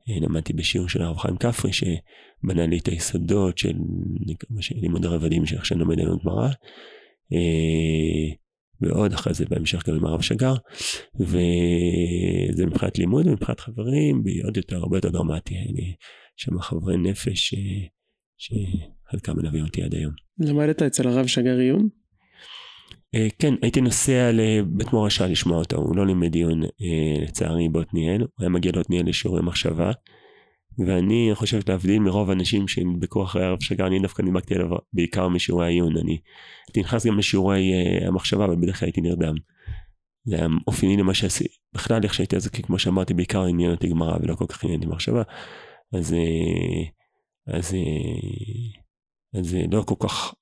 אה, למדתי בשיעור של הרב חיים כפרי, שבנה לי את היסודות של לימוד הרבדים שאיך שאני לומד היום גמרא. ועוד אחרי זה בהמשך גם עם הרב שגר, וזה מבחינת לימוד ומבחינת חברים, עוד יותר, הרבה יותר דרמטי, אני שם חברי נפש שחלקם מלווים אותי עד היום. למדת אצל הרב שגר עיון? Uh, כן, הייתי נוסע לבית מורשה לשמוע אותו, הוא לא לימד עיון uh, לצערי בעתניאל, הוא היה מגיע לעתניאל לשיעורי מחשבה, ואני חושב להבדיל מרוב האנשים שנדבקו אחרי הרב שגר, אני דווקא נדבקתי עליו בעיקר משיעורי העיון, אני הייתי נכנס גם לשיעורי uh, המחשבה, אבל בדרך כלל הייתי נרדם. זה היה אופייני למה שעשיתי, בכלל איך שהייתי אז, כמו שאמרתי, בעיקר עניין אותי גמרא ולא כל כך עניין אותי מחשבה, אז, uh, אז, uh, אז לא כל כך,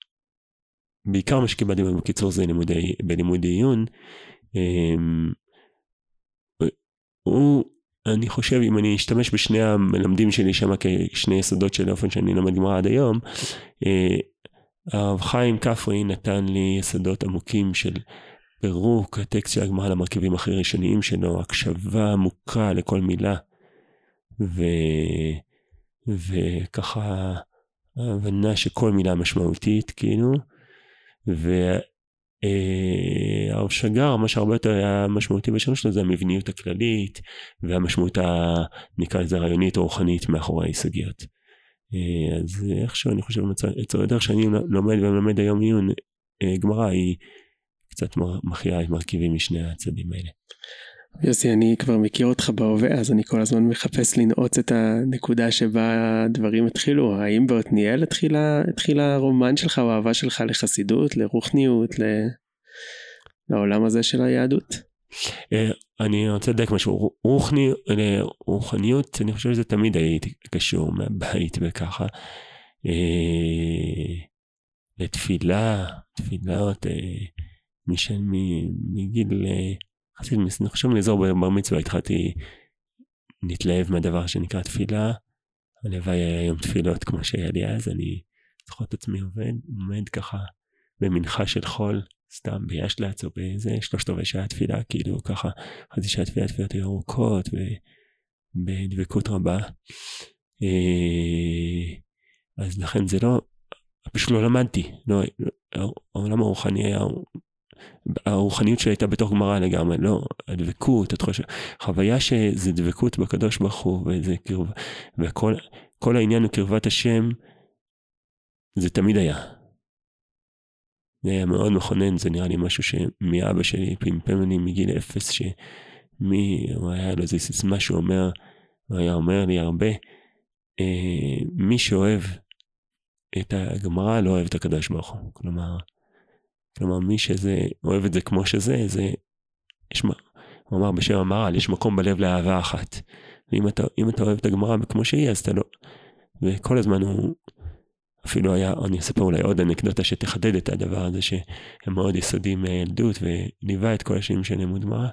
בעיקר מה שקיבלתי בקיצור זה לימודי, בלימודי עיון, um, הוא אני חושב אם אני אשתמש בשני המלמדים שלי שם כשני יסודות של האופן שאני לומד גמרא עד היום, אה, הרב חיים כפרי נתן לי יסודות עמוקים של פירוק הטקסט של הגמרא למרכיבים הכי ראשוניים שלו, הקשבה עמוקה לכל מילה, ו... וככה הבנה שכל מילה משמעותית, כאילו, והרב אה, שגר, מה שהרבה יותר היה משמעותי בשם שלו זה המבניות הכללית והמשמעות, ה... נקרא לזה רעיונית או רוחנית מאחורי ההישגיות. אה, אז איכשהו אני חושב, אצל הדרך שאני לומד ומלמד היום עיון אה, גמרא היא קצת מחיה את מרכיבים משני הצדדים האלה. יוסי, אני כבר מכיר אותך בהווה, אז אני כל הזמן מחפש לנעוץ את הנקודה שבה הדברים התחילו. האם בעתניאל התחילה, התחילה הרומן שלך או האהבה שלך לחסידות, לרוחניות, ל... לעולם הזה של היהדות? אה, אני רוצה לדייק משהו, רוחני, רוחניות, אני חושב שזה תמיד הייתי קשור מהבית וככה. אה, לתפילה, תפילות, אה, מגיל חסיד, אני חושב מאזור בר מצווה התחלתי להתלהב מהדבר שנקרא תפילה. הלוואי היה היום תפילות כמו שהיה לי אז, אני זוכר את עצמי עובד, עומד ככה במנחה של חול, סתם בישל"צ או באיזה שלושת רבעי שעה תפילה, כאילו ככה חצי שעה תפילה, תפילות היו ארוכות ובדבקות רבה. אה, אז לכן זה לא, פשוט לא למדתי, לא, העולם הרוחני היה הרוחניות שלי הייתה בתוך גמרא לגמרי, לא, הדבקות, את חושבת, חוויה שזה דבקות בקדוש ברוך הוא, וזה קרבה, וכל העניין הוא קרבת השם, זה תמיד היה. זה היה מאוד מכונן, זה נראה לי משהו שמאבא שלי פמפם לי מגיל אפס, שמי, הוא היה לו איזה סיסמה שהוא אומר, הוא היה אומר לי הרבה, אה, מי שאוהב את הגמרא לא אוהב את הקדוש ברוך הוא. כלומר, כלומר, מי שזה, אוהב את זה כמו שזה, זה, יש, הוא אמר בשם המהר"ל, יש מקום בלב לאהבה אחת. ואם אתה, אתה אוהב את הגמרא כמו שהיא, אז אתה לא... וכל הזמן הוא, אפילו היה, אני אספר אולי עוד אנקדוטה שתחדד את הדבר הזה, שהם מאוד יסודיים מהילדות, וליווה את כל השנים של לימוד גמרא,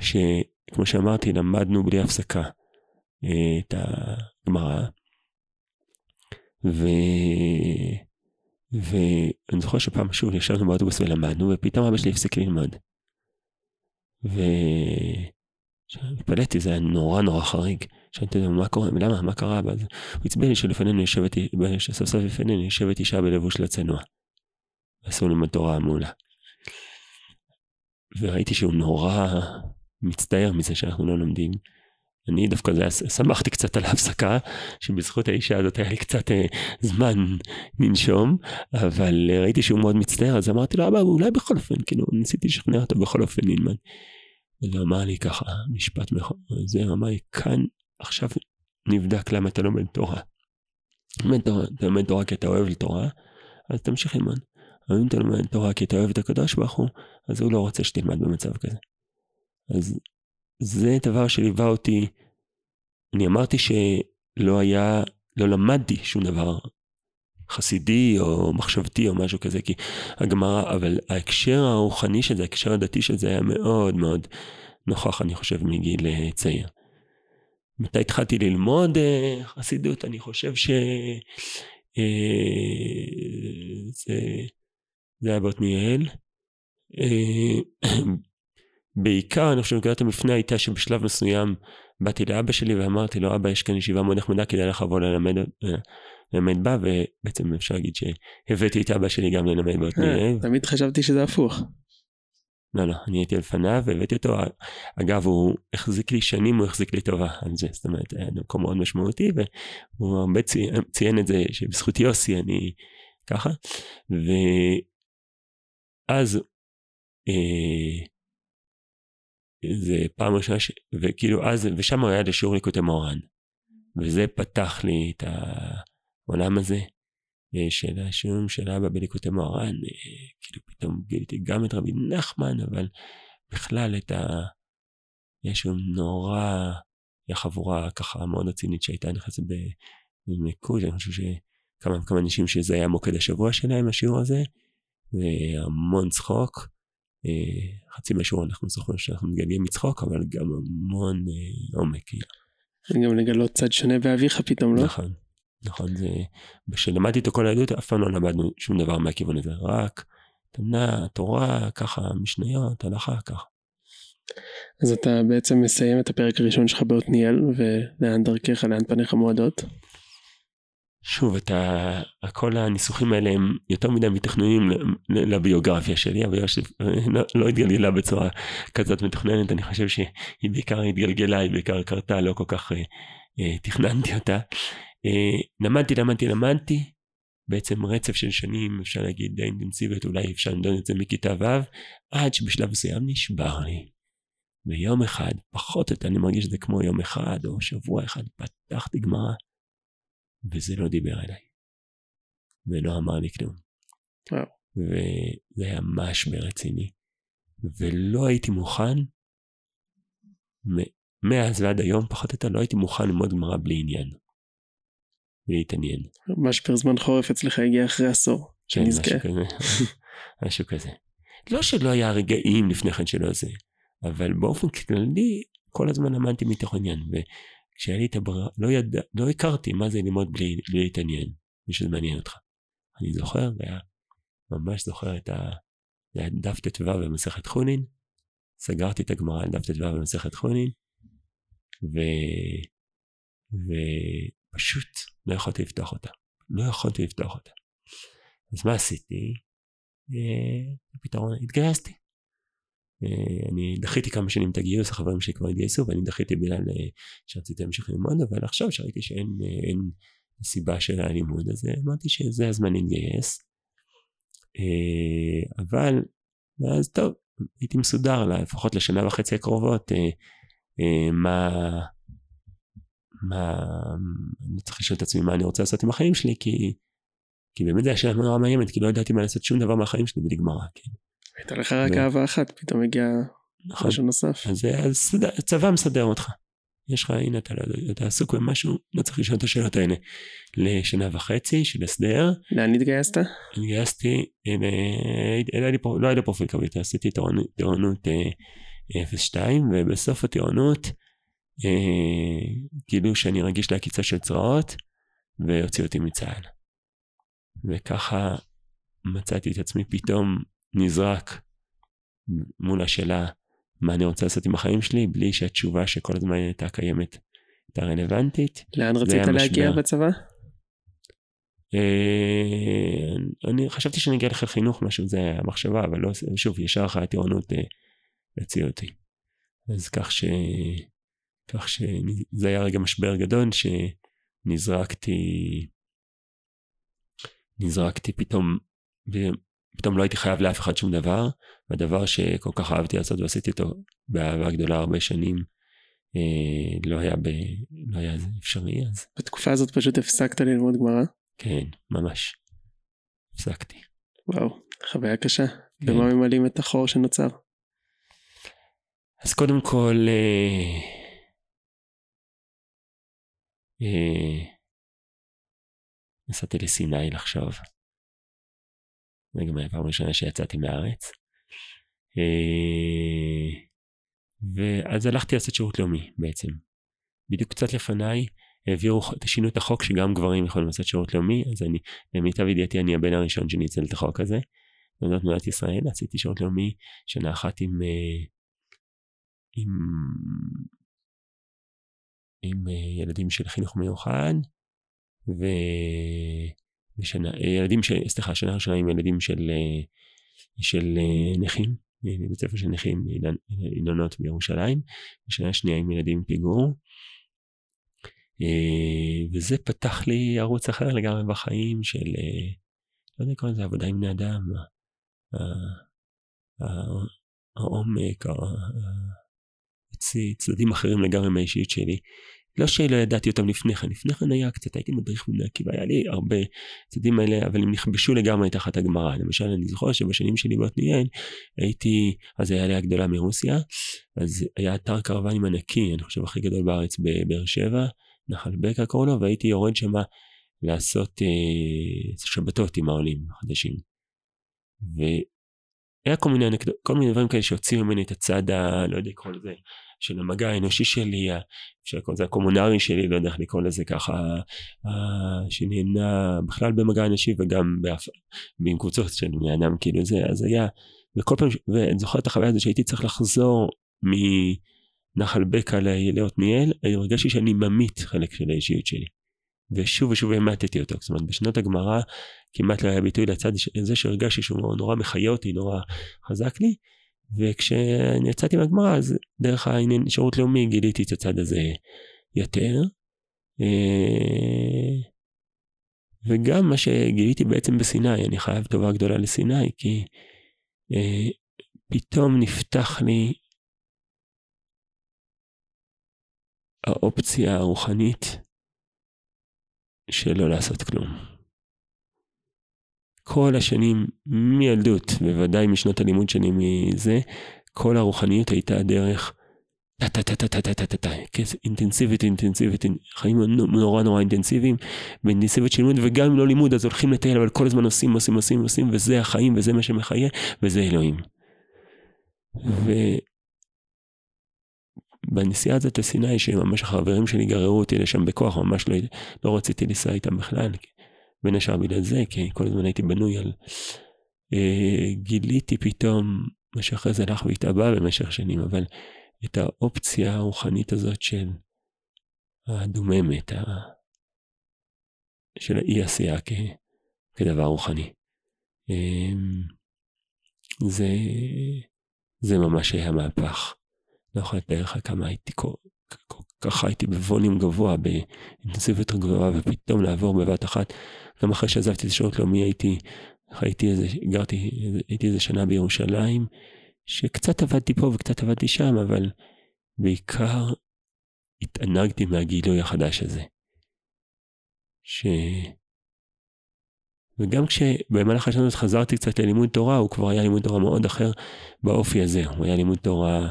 שכמו שאמרתי, למדנו בלי הפסקה אה, את הגמרא. ו... ואני זוכר שפעם שוב ישבנו באוטובוס ולמדנו, ופתאום אבא שלי הפסיק ללמוד. והתפלאתי, זה היה נורא נורא חריג. שאלתי אותו, מה קורה, למה, מה קרה? ואז הוא עצבן לי שלפנינו יושבת, שסוף סוף לפנינו יושבת אישה בלבוש לצנוע. ועשו ללמוד תורה מעולה. וראיתי שהוא נורא מצטער מזה שאנחנו לא לומדים. אני דווקא זה, שמחתי קצת על ההפסקה, שבזכות האישה הזאת היה לי קצת אה, זמן לנשום, אבל אה, ראיתי שהוא מאוד מצטער, אז אמרתי לו, אבא, אולי בכל אופן, כאילו, ניסיתי לשכנע אותו בכל אופן ללמד. הוא אמר לי ככה, משפט נכון, זה אמר לי, כאן עכשיו נבדק למה אתה לומד תורה. אתה לומד תורה כי אתה אוהב לתורה, אז תמשיך ללמוד. אבל אם אתה לומד תורה כי אתה אוהב את הקדוש ברוך הוא, אז הוא לא רוצה שתלמד במצב כזה. אז זה דבר שליווה אותי. אני אמרתי שלא היה, לא למדתי שום דבר חסידי או מחשבתי או משהו כזה, כי הגמרא, אבל ההקשר הרוחני של זה, ההקשר הדתי של זה היה מאוד מאוד נוכח, אני חושב, מגיל אה, צעיר. מתי התחלתי ללמוד אה, חסידות? אני חושב ש... אה, זה, היה בעתניאל. בעיקר אני חושב שנקודת המפנה הייתה שבשלב מסוים באתי לאבא שלי ואמרתי לו אבא יש כאן ישיבה מאוד נחמדה כדאי לך לבוא ללמד, ללמד בה ובעצם אפשר להגיד שהבאתי את אבא שלי גם ללמד בעתניאל. אה, תמיד חשבתי שזה הפוך. לא לא אני הייתי לפניו והבאתי אותו אגב הוא החזיק לי שנים הוא החזיק לי טובה על זה זאת אומרת היה מקום מאוד משמעותי והוא הרבה ציין, ציין את זה שבזכות יוסי אני ככה ואז אה, זה פעם ראשונה, ש... וכאילו אז, ושם היה לשיעור ליקוטי מורן. וזה פתח לי את העולם הזה אה, של השיעורים של אבא בליקוטי מורן. אה, כאילו פתאום גיליתי גם את רבי נחמן, אבל בכלל את ה... יש שם נורא, היה חבורה ככה מאוד רצינית שהייתה נכנסת במיקוד, אני חושב שכמה כמה אנשים שזה היה מוקד השבוע שלהם, השיעור הזה, והמון צחוק. אה, חצי מהשיעור אנחנו זוכרים שאנחנו מגלגלים מצחוק, אבל גם המון אה, עומק. גם לגלות צד שונה באביך פתאום, לא? נכון, נכון, זה... כשלמדתי את כל העדות, אף פעם לא למדנו שום דבר מהכיוון הזה, רק תמנה, תורה, ככה, משניות, הלכה, ככה. אז אתה בעצם מסיים את הפרק הראשון שלך בעתניאל, ולאן דרכך, לאן פניך מועדות? שוב, אתה, כל הניסוחים האלה הם יותר מדי מתכננים לביוגרפיה שלי, אבל לא, לא התגלגלה בצורה כזאת מתוכננת, אני חושב שהיא בעיקר התגלגלה, היא בעיקר קרתה, לא כל כך אה, אה, תכננתי אותה. אה, למדתי, למדתי, למדתי, בעצם רצף של שנים, אפשר להגיד די אינטנסיבית, אולי אפשר למדוד את זה מכיתה ו', עד שבשלב מסוים נשבר לי. ויום אחד, פחות או יותר, אני מרגיש שזה כמו יום אחד או שבוע אחד, פתחתי גמרא, וזה לא דיבר אליי. ולא אמר לי כלום. וזה היה משבר רציני. ולא הייתי מוכן, מאז ועד היום, פחות או יותר, לא הייתי מוכן ללמוד גמרא בלי עניין. ולהתעניין. משבר זמן חורף אצלך הגיע אחרי עשור. כן, משהו כזה. [laughs] משהו כזה. לא שלא היה רגעים לפני כן שלא זה, אבל באופן כללי, כל הזמן למדתי מתוך עניין. וכשהיה לי את הברירה, לא, ידע, לא הכרתי מה זה ללמוד בלי, בלי להתעניין, מי שזה מעניין אותך. אני זוכר, והיה, ממש זוכר את ה... זה היה דף ט"ו במסכת חונין, סגרתי את הגמרא על דף ט"ו במסכת חונין, ו... ופשוט לא יכולתי לפתוח אותה. לא יכולתי לפתוח אותה. אז מה עשיתי? אה, פתרון, התגייסתי. אה, אני דחיתי כמה שנים את הגיוס, החברים שלי כבר התגייסו, ואני דחיתי בגלל אה, שרציתי להמשיך ללמוד, אבל עכשיו שראיתי שאין אין סיבה של הלימוד, אז אמרתי שזה הזמן להתגייס. אבל, אז טוב, הייתי מסודר לפחות לשנה וחצי הקרובות, מה, מה, אני צריך לשאול את עצמי מה אני רוצה לעשות עם החיים שלי, כי, כי באמת זו הייתה שאלה נורא מאיימת, כי לא ידעתי מה לעשות שום דבר מהחיים שלי בלי גמרא, כן. הייתה לך רק אהבה אחת, פתאום הגיע נכון. משהו נוסף. אז, אז צבא מסדר אותך. יש לך, הנה אתה, לא, אתה עסוק במשהו, לא צריך לשאול את השאלות האלה. לשנה וחצי של הסדר. לאן התגייסת? התגייסתי, לא היה לי פרופיל קווית, עשיתי טירונות 02, אה, ובסוף הטירונות אה, גילו שאני רגיש לעקיצה של צרעות, והוציאו אותי מצה"ל. וככה מצאתי את עצמי פתאום נזרק מול השאלה מה אני רוצה לעשות עם החיים שלי, בלי שהתשובה שכל הזמן הייתה קיימת הייתה רלוונטית. לאן רצית להגיע בצבא? אה, אני חשבתי שאני אגיע לחיל חינוך משהו, זה המחשבה, אבל לא, שוב, ישר אחרי הטירונות אה, הציעו אותי. אז כך ש... כך שזה היה רגע משבר גדול שנזרקתי, נזרקתי פתאום, פתאום לא הייתי חייב לאף אחד שום דבר, והדבר שכל כך אהבתי לעשות ועשיתי אותו באהבה גדולה הרבה שנים, אה, לא היה, ב, לא היה אפשרי אז. בתקופה הזאת פשוט הפסקת ללמוד גמרא? כן, ממש. הפסקתי. וואו, חוויה קשה. כן. במה ממלאים את החור שנוצר? אז קודם כל, אה, אה, נסעתי לסיני לחשוב. זה גם היה פעם ראשונה שיצאתי מהארץ. אה, ואז הלכתי לעשות שירות לאומי בעצם. בדיוק קצת לפניי העבירו, שינו את החוק שגם גברים יכולים לעשות שירות לאומי, אז אני, למיטב ידיעתי אני הבן הראשון שניצל את החוק הזה. במדינת מדינת ישראל עשיתי שירות לאומי שנה אחת עם, אה, עם עם אה, ילדים של חינוך מיוחד, ו... ושנה, אה, ילדים של, סליחה, שנה ראשונה עם ילדים של, אה, של נכים, בית ספר של נכים, אילנות בירושלים, ושנה שנייה עם ילדים עם פיגור. וזה פתח לי ערוץ אחר לגמרי בחיים של, לא יודע לקרוא לזה עבודה עם בני אדם, העומק, הוציא צדדים אחרים לגמרי מהאישיות שלי. לא שלא ידעתי אותם לפני כן, לפני כן היה קצת, הייתי מדריך בני עקיבא, היה לי הרבה צדדים האלה, אבל הם נכבשו לגמרי תחת הגמרא. למשל, אני זוכר שבשנים שלי בעתניאל, הייתי, אז היה לי הגדולה מרוסיה, אז היה אתר קרוונים ענקי, אני חושב הכי גדול בארץ בבאר שבע, נחל בקע קראו לו, והייתי יורד שמה לעשות אה, שבתות עם העולים החדשים. היה כל מיני, כל מיני דברים כאלה שהוציאו ממני את הצד ה... לא יודע לקרוא לזה, של המגע האנושי שלי, אפשר לקרוא לזה הקומונרי שלי, לא יודע איך לקרוא לזה ככה, שנהנה בכלל במגע אנושי וגם באף, עם קבוצות של בני אדם, כאילו זה, אז היה, וכל פעם, ואני זוכר את החוויה הזו שהייתי צריך לחזור מנחל בקע לעתניאל, אני הרגשתי שאני ממית חלק של האישיות שלי. ושוב ושוב המטתי אותו. זאת אומרת, בשנות הגמרא כמעט לא היה ביטוי לצד הזה שהרגשתי שהוא נורא מחיה אותי, נורא חזק לי, וכשאני יצאתי מהגמרא, אז דרך העניין שירות לאומי גיליתי את הצד הזה יותר. אה, וגם מה שגיליתי בעצם בסיני, אני חייב טובה גדולה לסיני, כי אה, פתאום נפתח לי האופציה הרוחנית של לא לעשות כלום. כל השנים, מילדות, בוודאי משנות הלימוד שלי מזה, כל הרוחניות הייתה דרך טה-טה-טה-טה-טה-טה-טה, אינטנסיבית, אינטנסיבית, חיים נורא נורא אינטנסיביים, באינטנסיביות של לימוד, וגם אם לא לימוד אז הולכים לטייל, אבל כל הזמן עושים, עושים, עושים, עושים, וזה החיים, וזה מה שמחיה, וזה אלוהים. ובנסיעה הזאת לסיני, שממש החברים שלי גררו אותי לשם בכוח, ממש לא, לא רציתי לנסוע איתם בכלל, כי בין השאר בגלל זה, כי כל הזמן הייתי בנוי על... אה, גיליתי פתאום, מה שאחרי זה הלך והתאבא במשך שנים, אבל את האופציה הרוחנית הזאת של הדוממת, ה... של האי עשייה כ... כדבר רוחני. אה, זה, זה ממש היה מהפך. לא יכול לתאר לך כמה הייתי ככה הייתי בווליום גבוה, באינטנסיביות גבוהה, ופתאום לעבור בבת אחת, גם אחרי שעזבתי את השירות לאומי הייתי, הייתי איזה, גרתי, הייתי איזה שנה בירושלים, שקצת עבדתי פה וקצת עבדתי שם, אבל בעיקר התענגתי מהגילוי החדש הזה. ש... וגם כשבמהלך השנה הזאת חזרתי קצת ללימוד תורה, הוא כבר היה לימוד תורה מאוד אחר באופי הזה. הוא היה לימוד תורה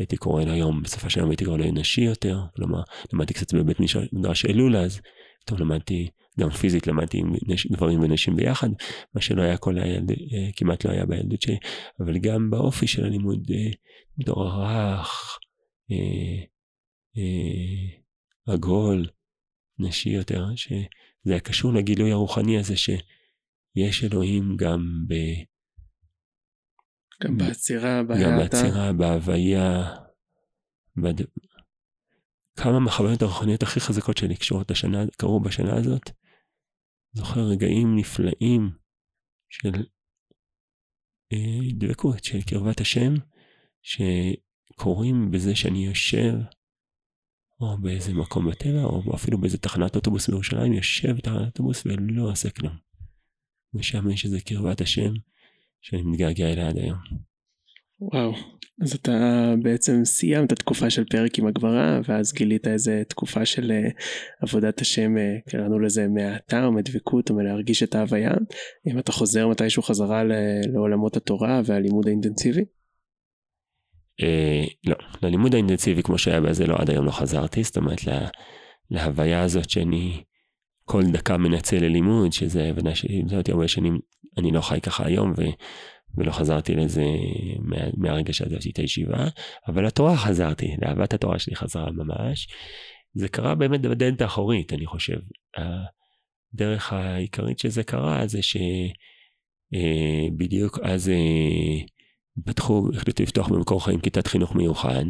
הייתי קורא היום, בשפה שלנו הייתי קורא לו נשי יותר, כלומר, למדתי קצת בבית מדרש אלול אז, טוב, למדתי, גם פיזית למדתי עם נש, גברים ונשים ביחד, מה שלא היה כל הילד, אה, כמעט לא היה בילדות שלי, אבל גם באופי של הלימוד, אה, דור הרך, אה, אה, עגול, נשי יותר, שזה היה קשור לגילוי הרוחני הזה שיש אלוהים גם ב... גם בעצירה, בהאטה. גם בעצירה, בהוויה. בד... כמה מהחוויות הרוחניות הכי חזקות שלי קשורות לשנה, קרו בשנה הזאת. זוכר רגעים נפלאים של אה, דבקות, של קרבת השם, שקורים בזה שאני יושב, או באיזה מקום בטבע, או אפילו באיזה תחנת אוטובוס בירושלים, יושב בתחנת אוטובוס ולא עושה כלום. ושם יש איזה קרבת השם שאני מתגעגע אליה עד היום. וואו, אז אתה בעצם סיימת תקופה של פרק עם הגברה ואז גילית איזה תקופה של uh, עבודת השם, uh, קראנו לזה מהאתר, מדבקות או מלהרגיש את ההוויה. אם אתה חוזר מתישהו חזרה לעולמות התורה והלימוד האינטנסיבי? אה, לא, ללימוד האינטנסיבי כמו שהיה בזה לא, עד היום לא חזרתי, זאת אומרת לה, להוויה הזאת שאני כל דקה מנצל ללימוד, שזה הבנה אותי הרבה שנים, אני לא חי ככה היום, ו, ולא חזרתי לזה מה, מהרגע שעזבתי את הישיבה, אבל לתורה חזרתי, לאהבת התורה שלי חזרה ממש. זה קרה באמת בדלת האחורית, אני חושב. הדרך העיקרית שזה קרה זה שבדיוק אה, אז אה, פתחו, החליטו לפתוח במקור חיים כיתת חינוך מיוחד,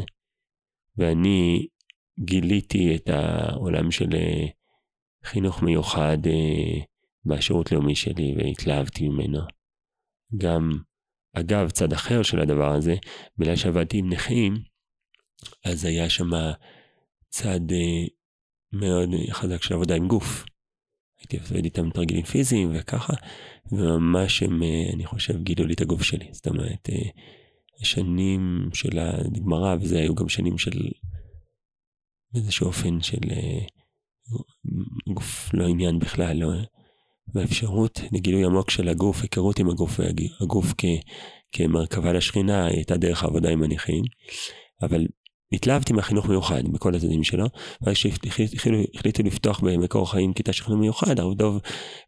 ואני גיליתי את העולם של אה, חינוך מיוחד אה, בשירות לאומי שלי והתלהבתי ממנו. גם, אגב, צד אחר של הדבר הזה, בגלל שעבדתי עם נכים, אז היה שם צד אה, מאוד חזק של עבודה עם גוף. הייתי עובד איתם תרגילים פיזיים וככה, וממש הם, אה, אני חושב, גילו לי את הגוף שלי. זאת אומרת, אה, שנים של הגמרא, וזה היו גם שנים של באיזשהו אופן של אה, גוף לא עניין בכלל, לא, והאפשרות לגילוי עמוק של הגוף, היכרות עם הגוף, הגוף כ, כמרכבה לשכינה הייתה דרך העבודה עם הנכים, אבל התלהבתי מהחינוך מיוחד בכל הצדדים שלו, ואז כשהחליטו לפתוח במקור חיים כיתה של חינוך מיוחד, הרב דוב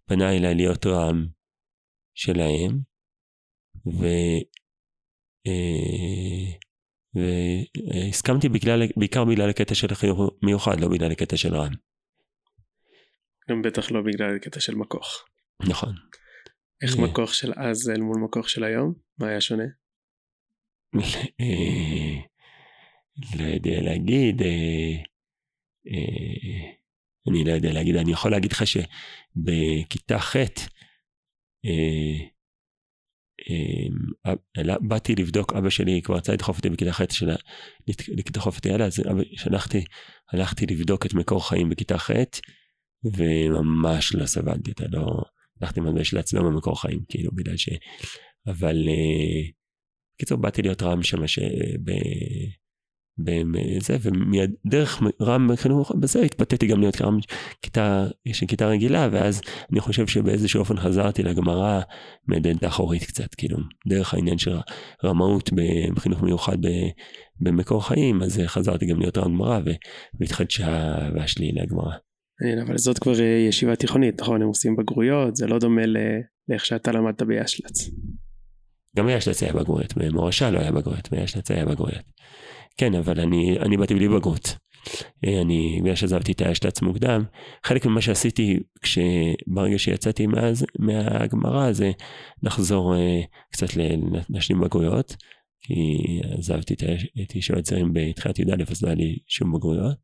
פנה אליי להיות רם שלהם, ו... אה, והסכמתי בגלל, בעיקר בגלל הקטע של החינוך מיוחד, לא בגלל הקטע של רם. גם בטח לא בגלל הקטע של מקוך. נכון. איך מקוך של אז אל מול מקוך של היום? מה היה שונה? לא יודע להגיד, אני לא יודע להגיד, אני יכול להגיד לך שבכיתה ח' באתי לבדוק, אבא שלי כבר רצה לדחוף אותי בכיתה ח', לדחוף אותי הלאה, אז שלחתי, הלכתי לבדוק את מקור חיים בכיתה ח', וממש לא סבלתי אותה, לא, הלכתי ממש לעצמם במקור חיים, כאילו, בגלל ש... אבל, בקיצור, באתי להיות רם שם, בזה, ומדרך רם חינוך, בזה התפתיתי גם להיות רם כיתה, של כיתה רגילה, ואז אני חושב שבאיזשהו אופן חזרתי לגמרא מהדלת האחורית קצת, כאילו, דרך העניין של רמאות בחינוך מיוחד במקור חיים, אז חזרתי גם להיות רם גמרא, והתחדשה והשלי לגמרא. אבל זאת כבר אה, ישיבה תיכונית, נכון? הם עושים בגרויות, זה לא דומה לאיך שאתה למדת בישל"צ. גם בישל"צ היה בגרויות, במורשה לא היה בגרויות, בישל"צ היה בגרויות. כן, אבל אני, אני באתי בלי בגרות. אה, אני, בגלל שעזבתי את האשל"צ מוקדם, חלק ממה שעשיתי כשברגע שיצאתי מאז, מהגמרא זה לחזור אה, קצת להשלים בגרויות, כי עזבתי את ישיבת זרים בתחילת י"א אז לא היה לי שום בגרויות.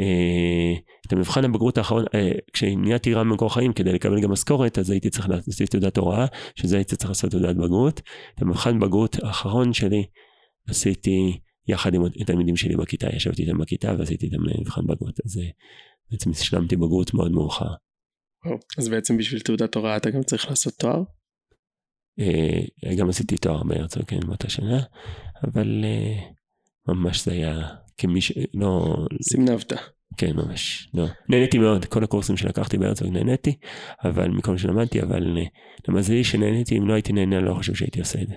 אה, את המבחן הבגרות האחרון, כשנהייתי רם במקור חיים כדי לקבל גם משכורת אז הייתי צריך לעשות תעודת הוראה, שזה הייתי צריך לעשות תעודת בגרות. את המבחן בגרות האחרון שלי עשיתי יחד עם התלמידים שלי בכיתה, ישבתי איתם בכיתה ועשיתי איתם מבחן בגרות, אז אה, בעצם השלמתי בגרות מאוד מאוחר. אז בעצם בשביל תעודת הוראה אתה גם צריך לעשות תואר? אה, גם עשיתי תואר בהרצוג, כן, באותה שנה, אבל אה, ממש זה היה כמי ש... לא... סימנבת. כן, ממש, לא. נהניתי מאוד, כל הקורסים שלקחתי בהרצוג נהניתי, אבל מכל מה שלמדתי, אבל למזלי שנהניתי, אם לא הייתי נהנה, לא חושב שהייתי עושה את זה.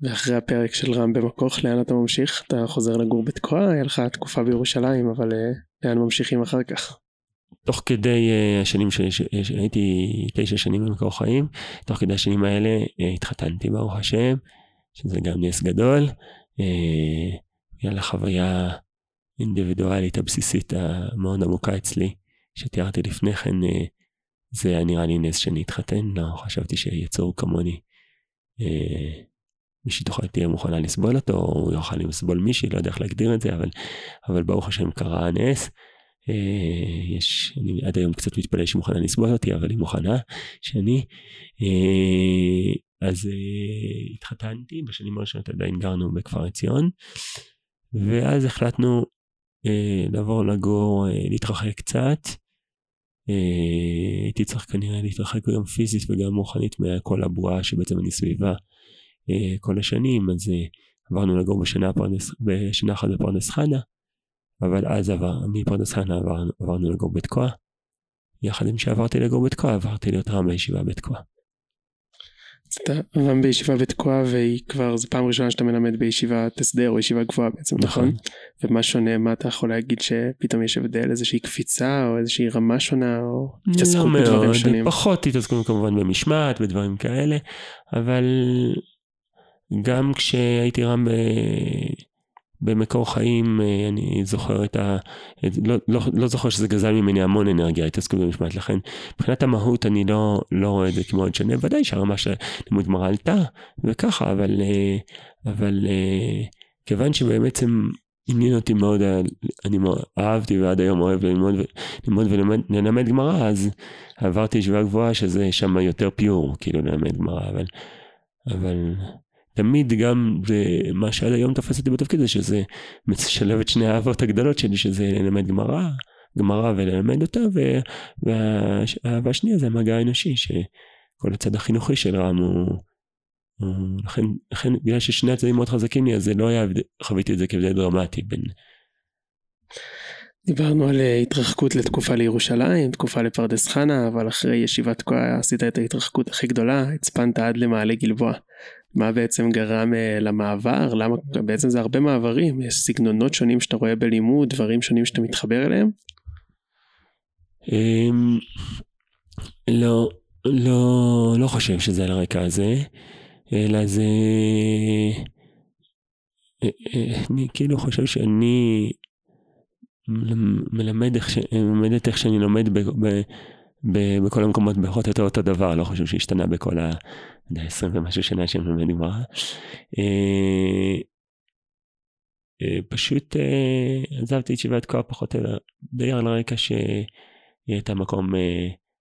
ואחרי הפרק של רם במכוך לאן אתה ממשיך? אתה חוזר לגור בתקוע? היה לך תקופה בירושלים אבל אה, לאן ממשיכים אחר כך? תוך כדי uh, השנים שהייתי תשע שנים במקור חיים, תוך כדי השנים האלה התחתנתי ברוך השם, שזה גם נס גדול. היה לה חוויה אינדיבידואלית הבסיסית המאוד עמוקה אצלי, שתיארתי לפני כן, uh, זה היה נראה לי נס שאני אתחתן, לא חשבתי שיצור כמוני. Uh, מישהי תוכל תהיה מוכנה לסבול אותו, או הוא יוכל לסבול מישהי, לא יודע איך להגדיר את זה, אבל, אבל ברוך השם קרה הנס. אה, יש, אני עד היום קצת מתפלא שהיא מוכנה לסבול אותי, אבל היא מוכנה שאני. אה, אז אה, התחתנתי, בשנים הראשונות עדיין גרנו בכפר עציון, ואז החלטנו לעבור לגור, להתרחק קצת. הייתי צריך כנראה להתרחק גם פיזית וגם רוחנית מכל הבועה שבעצם אני סביבה. אה, כל השנים, אז אה, עברנו לגור בשנה, פרדס, בשנה אחת בפרדס חנה, אבל אז עבר, מפרדס חנה עברנו, עברנו לגור בתקוע. יחד עם שעברתי לגור בתקוע, עברתי להיות רם בישיבה בתקוע. אתה רם בישיבה בתקוע והיא כבר, זו פעם ראשונה שאתה מלמד בישיבת הסדר או ישיבה גבוהה בעצם, נכון? נכון? ומה שונה, מה אתה יכול להגיד שפתאום יש הבדל, איזושהי קפיצה או איזושהי רמה שונה או התעסקות לא בדברים שונים? פחות התעסקות כמובן במשמעת, בדברים כאלה, אבל גם כשהייתי רם ב... במקור חיים, אה, אני זוכר את ה... לא, לא, לא זוכר שזה גזל ממני המון אנרגיה, התעסקות במשמעת, לכן מבחינת המהות אני לא, לא רואה את זה כמאוד שונה, ודאי שהרמה של לימוד גמרא עלתה, וככה, אבל, אה, אבל אה, כיוון שבעצם עניין אותי מאוד, אני אהבתי ועד היום אוהב ללמוד, ללמוד וללמד גמרא, אז עברתי ישיבה גבוהה שזה שם יותר פיור, כאילו ללמד גמרא, אבל... אבל תמיד גם זה מה שעד היום תופס אותי בתפקיד זה שזה משלב את שני האהבות הגדולות שלי שזה ללמד גמרא, גמרא וללמד אותה והאהבה השנייה זה המגע האנושי שכל הצד החינוכי של רם הוא, הוא לכן, לכן בגלל ששני הצדדים מאוד חזקים לי אז זה לא היה, חוויתי את זה כבדי דרמטי בין דיברנו על אה, התרחקות לתקופה לירושלים, תקופה לפרדס חנה, אבל אחרי ישיבת תקועה עשית את ההתרחקות הכי גדולה, הצפנת עד למעלה גלבוע. מה בעצם גרם אה, למעבר? למה בעצם זה הרבה מעברים, יש סגנונות שונים שאתה רואה בלימוד, דברים שונים שאתה מתחבר אליהם? אמ, לא, לא, לא חושב שזה על הרקע הזה, אלא זה... אני כאילו חושב שאני מלמד איך, ש... מלמד איך שאני לומד ב... ב... ב... בכל המקומות פחות או יותר אותו דבר, לא חושב שהשתנה בכל ה-20 ומשהו שנה שאני לומד גמרא. אה, אה, פשוט אה, עזבתי את ישיבת כה פחות או די על הרקע שהיא הייתה מקום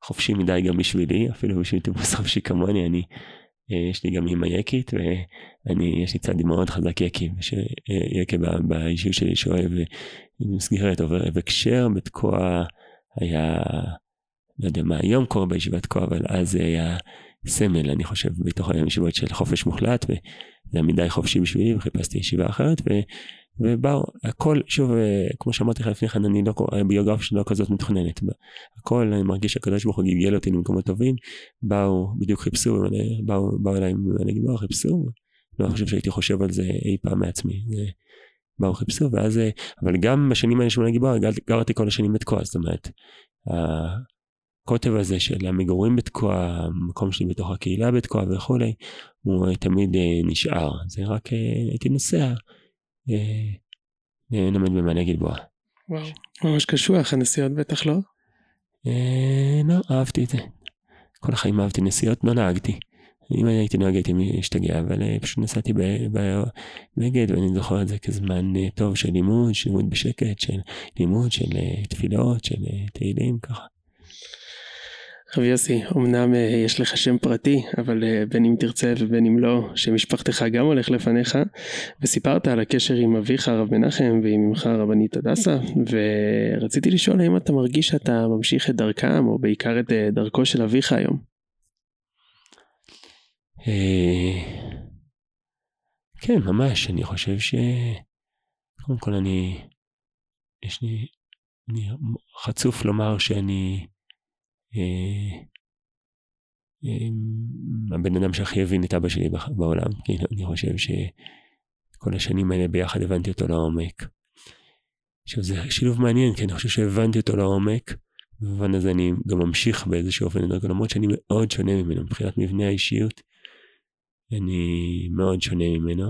חופשי מדי גם בשבילי, אפילו בשביל טיפוס חופשי כמוני, אני, יש לי גם אימא יקית ואני, יש לי צד מאוד חזק יקי, יקי באישיות שלי שאוהב מסגרת עובר הקשר, בתקוע היה, לא יודע מה היום קורה בישיבת כה, אבל אז היה סמל, אני חושב, בתוך הישיבות של חופש מוחלט, וזה היה מדי חופשי בשבילי, וחיפשתי ישיבה אחרת, ו... ובאו, הכל, שוב, אה, כמו שאמרתי לך לפני כן, אני לא, הביוגרפיה שלי לא כזאת מתוכננת. הכל, אני מרגיש שהקדוש ברוך הוא גיגל אותי למקומות טובים, באו, בדיוק חיפשו, באו, באו אליי לגיבור, חיפשו, לא חושב שהייתי חושב על זה אי פעם מעצמי. באו חיפשו, ואז, אה, אבל גם בשנים האלה של גיבור, גרתי כל השנים בתקוע, זאת אומרת, הקוטב הזה של המגורים בתקוע, המקום שלי בתוך הקהילה בתקוע וכולי, הוא תמיד אה, נשאר. זה רק הייתי נוסע. לומד במעלה גלבוע. וואו, ממש קשוח הנסיעות בטח לא? אה, לא, אהבתי את זה. כל החיים אהבתי נסיעות, לא נהגתי. אם הייתי נוהג הייתי משתגע, אבל אה, פשוט נסעתי בנגד, ואני זוכר את זה כזמן אה, טוב של לימוד, של לימוד בשקט, של לימוד, של תפילות, של תהילים, ככה. רבי יוסי, אמנם אה, יש לך שם פרטי, אבל אה, בין אם תרצה ובין אם לא, שמשפחתך גם הולך לפניך, וסיפרת על הקשר עם אביך הרב מנחם ועם אמך הרבנית הדסה, ורציתי לשאול האם אתה מרגיש שאתה ממשיך את דרכם, או בעיקר את אה, דרכו של אביך היום. כן, ממש, אני חושב ש... קודם כל אני... יש לי... אני חצוף לומר שאני... אה, אה, הבן אדם שהכי הבין את אבא שלי בעולם, כאילו, אני חושב שכל השנים האלה ביחד הבנתי אותו לעומק. עכשיו זה שילוב מעניין, כי אני חושב שהבנתי אותו לעומק, במובן הזה אני גם ממשיך באיזשהו אופן למרות שאני מאוד שונה ממנו, מבחינת מבנה האישיות, אני מאוד שונה ממנו.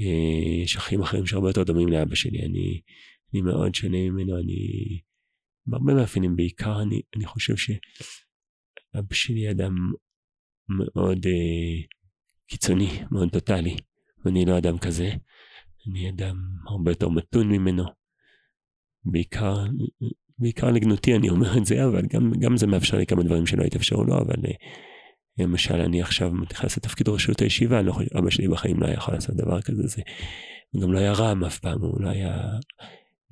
אה, יש אחים אחרים שהרבה יותר דומים לאבא שלי, אני, אני מאוד שונה ממנו, אני בהרבה מאפיינים, בעיקר אני, אני חושב שאבא שלי אדם מאוד אה, קיצוני, מאוד טוטאלי, ואני לא אדם כזה, אני אדם הרבה יותר מתון ממנו, בעיקר, בעיקר לגנותי אני אומר את זה, אבל גם, גם זה מאפשר לי כמה דברים שלא התאפשרו לו, אבל אה, למשל אני עכשיו נכנס לתפקיד ראשות הישיבה, לא, אבא שלי בחיים לא היה יכול לעשות דבר כזה, זה, גם לא היה רם אף פעם, הוא לא היה,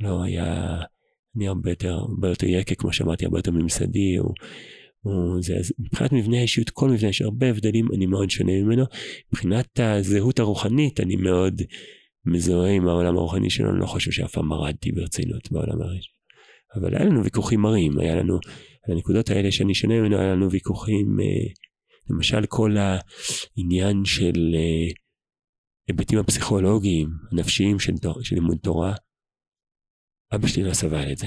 לא היה אני הרבה יותר, הרבה יותר יקה, כמו שאמרתי, הרבה יותר ממסדי, או, או זה, אז מבחינת מבנה האישיות, כל מבנה יש הרבה הבדלים, אני מאוד שונה ממנו. מבחינת הזהות הרוחנית, אני מאוד מזוהה עם העולם הרוחני שלו, אני לא חושב שאף פעם מרדתי ברצינות בעולם הראשון. אבל היה לנו ויכוחים מרים, היה לנו, על הנקודות האלה שאני שונה ממנו, היה לנו ויכוחים, אה, למשל כל העניין של אה, היבטים הפסיכולוגיים, הנפשיים של, של לימוד תורה. אבא שלי לא סבל את זה.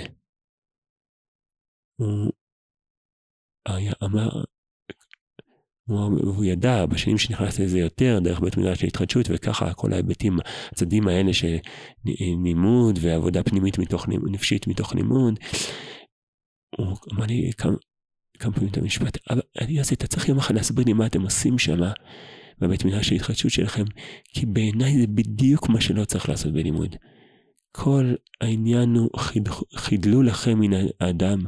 הוא היה, אמר, הוא, ידע בשנים שנכנס לזה יותר, דרך בית מדרש להתחדשות, וככה כל ההיבטים, הצדדים האלה של לימוד ועבודה פנימית מתוך, נפשית מתוך לימוד. הוא אמר לי כמה, פעמים את המשפט, אבל אני יוסי, אתה צריך יום אחד להסביר לי מה אתם עושים שם בבית מדרש של התחדשות שלכם, כי בעיניי זה בדיוק מה שלא צריך לעשות בלימוד. כל העניין הוא חיד, חידלו לכם מן האדם,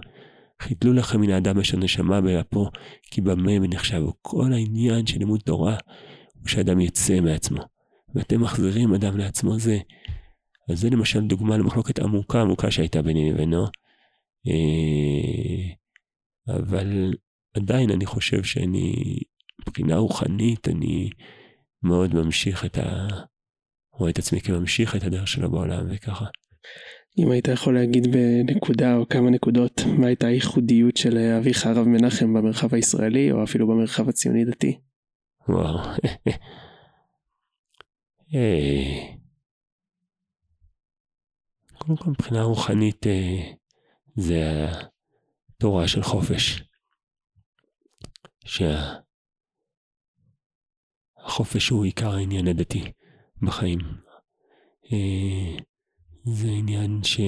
חידלו לכם מן האדם אשר נשמה באפו, כי במה נחשב. כל העניין של לימוד תורה הוא שאדם יצא מעצמו. ואתם מחזירים אדם לעצמו זה. אז זה למשל דוגמה למחלוקת עמוקה עמוקה שהייתה ביני לבינו. אה, אבל עדיין אני חושב שאני, מבחינה רוחנית, אני מאוד ממשיך את ה... רואה את עצמי כממשיך את הדרך שלו בעולם וככה. אם היית יכול להגיד בנקודה או כמה נקודות מה הייתה הייחודיות של אביך הרב מנחם במרחב הישראלי או אפילו במרחב הציוני דתי? וואו. [laughs] אה, קודם כל מבחינה רוחנית אה, זה התורה של חופש. שהחופש הוא עיקר העניין הדתי. בחיים. זה עניין ש...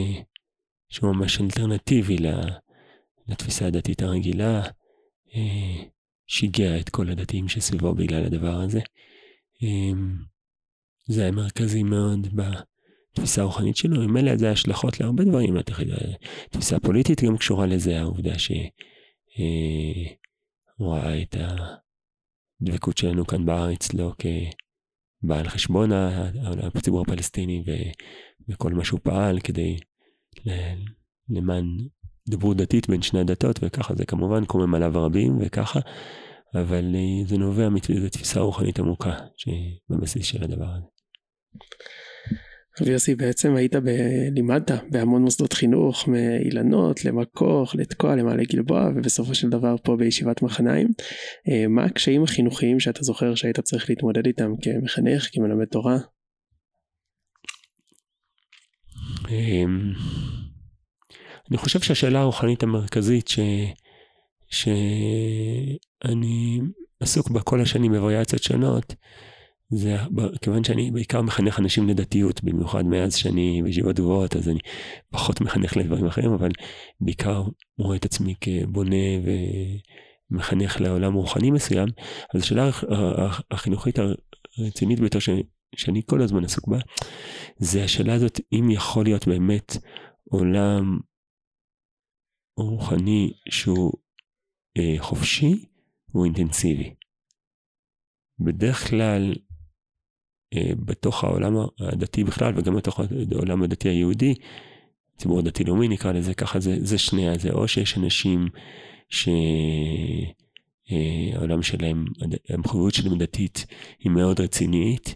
שהוא ממש אלטרנטיבי לתפיסה הדתית הרגילה, שיגע את כל הדתיים שסביבו בגלל הדבר הזה. זה היה מרכזי מאוד בתפיסה הרוחנית שלו, עם אלה זה השלכות להרבה דברים, תפיסה פוליטית גם קשורה לזה, העובדה שהוא ראה את הדבקות שלנו כאן בארץ לא כבעל חשבון הציבור הפלסטיני וכל מה שהוא פעל כדי למען דברות דתית בין שני הדתות וככה זה כמובן קומם עליו רבים וככה אבל זה נובע מתפיסה תפיסה רוחנית עמוקה שבבסיס של הדבר הזה. ויוסי בעצם היית ב... לימדת בהמון מוסדות חינוך מאילנות למכוך לתקוע למעלה גלבוע ובסופו של דבר פה בישיבת מחניים אה, מה הקשיים החינוכיים שאתה זוכר שהיית צריך להתמודד איתם כמחנך כמלמד תורה? אמ, אני חושב שהשאלה הרוחנית המרכזית ש... שאני עסוק בה כל השנים בווריאציות שונות זה כיוון שאני בעיקר מחנך אנשים לדתיות, במיוחד מאז שאני בישיבות גבוהות, אז אני פחות מחנך לדברים אחרים, אבל בעיקר רואה את עצמי כבונה ומחנך לעולם רוחני מסוים. אז השאלה החינוכית הרצינית ביותר שאני כל הזמן עסוק בה, זה השאלה הזאת, אם יכול להיות באמת עולם רוחני שהוא אה, חופשי הוא אינטנסיבי. בדרך כלל בתוך העולם הדתי בכלל וגם בתוך העולם הדתי היהודי, ציבור הדתי לאומי נקרא לזה ככה, זה, זה שני, זה או שיש אנשים שהעולם אה, שלהם, המחויבות שלהם דתית היא מאוד רצינית,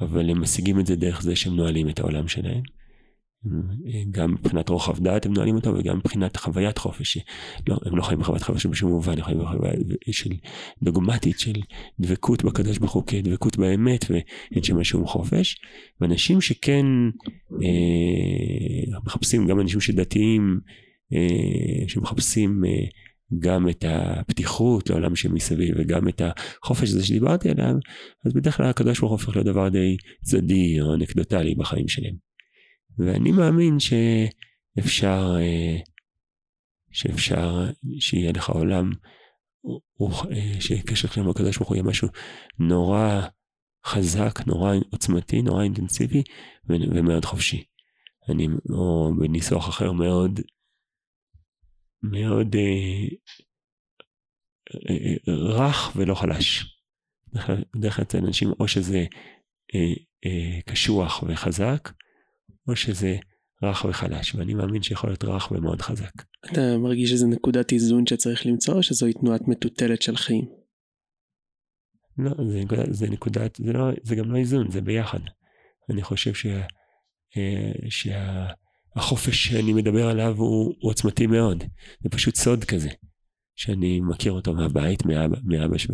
אבל הם משיגים את זה דרך זה שהם נועלים את העולם שלהם. גם מבחינת רוחב דעת הם נועלים אותו וגם מבחינת חוויית חופש. לא, הם לא חיים בחוויית חופש בשום מובן, הם חיים בחוויה של דוגמטית של דבקות בקדוש ברוך הוא כדבקות באמת ואין שם שום חופש. ואנשים שכן אה, מחפשים, גם אנשים שדתיים, אה, שמחפשים אה, גם את הפתיחות לעולם שמסביב וגם את החופש הזה שדיברתי עליו, אז בדרך כלל הקדוש ברוך הוא הופך להיות דבר די צדדי או אנקדוטלי בחיים שלהם. ואני מאמין שאפשר, אה, שאפשר שיהיה לך עולם, אה, שקשר שלנו עם הקדוש ברוך הוא יהיה משהו נורא חזק, נורא עוצמתי, נורא אינטנסיבי ומאוד חופשי. אני, או בניסוח אחר מאוד, מאוד אה, אה, רך ולא חלש. בדרך כלל אצל אנשים או שזה אה, אה, קשוח וחזק, או שזה רך וחלש, ואני מאמין שיכול להיות רך ומאוד חזק. אתה מרגיש שזה נקודת איזון שצריך למצוא, או שזוהי תנועת מטוטלת של חיים? לא, זה, זה נקודת, זה, לא, זה גם לא איזון, זה ביחד. אני חושב שה, אה, שהחופש שאני מדבר עליו הוא, הוא עוצמתי מאוד. זה פשוט סוד כזה, שאני מכיר אותו מהבית, מאבא, מאבא ש,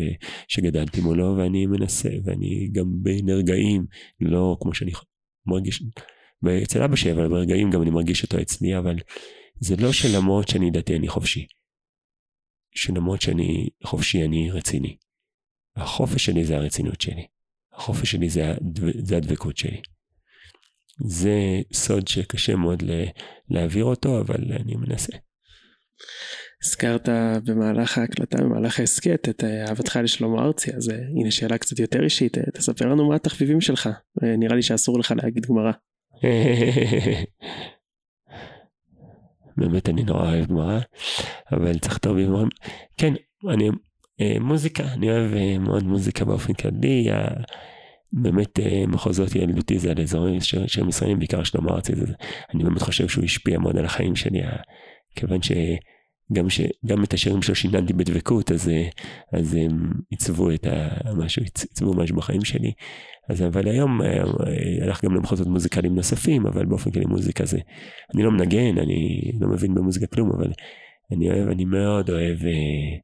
שגדלתי מולו, ואני מנסה, ואני גם בין הרגעים, לא כמו שאני מרגיש, ואצל אבא שלי, אבל ברגעים גם אני מרגיש אותו אצלי, אבל זה לא שלמרות שאני דתי אני חופשי. שלמרות שאני חופשי אני רציני. החופש שלי זה הרצינות שלי. החופש שלי זה, הדב... זה הדבקות שלי. זה סוד שקשה מאוד להעביר אותו, אבל אני מנסה. הזכרת במהלך ההקלטה, במהלך ההסכת, את אהבתך לשלמה ארצי, אז אה, הנה שאלה קצת יותר אישית, אה, תספר לנו מה התחביבים שלך, אה, נראה לי שאסור לך להגיד גמרא. [laughs] באמת אני נורא אוהב גמרא, אבל צריך טוב עם... כן, אני... אה, מוזיקה, אני אוהב אה, מאוד מוזיקה באופן כללי. באמת אה, מחוזות ילדותי זה על אזורים שהם ישראלים, בעיקר שלמה ארצי. אני באמת חושב שהוא השפיע מאוד על החיים שלי, כיוון ש... גם, ש, גם את השירים שלו שיננתי בדבקות, אז, אז הם עיצבו את ה, משהו, עיצבו משהו בחיים שלי. אז אבל היום אה, הלך גם למחוזות מוזיקליים נוספים, אבל באופן כללי מוזיקה זה, אני לא מנגן, אני לא מבין במוזיקה כלום, אבל אני אוהב, אני מאוד אוהב אה,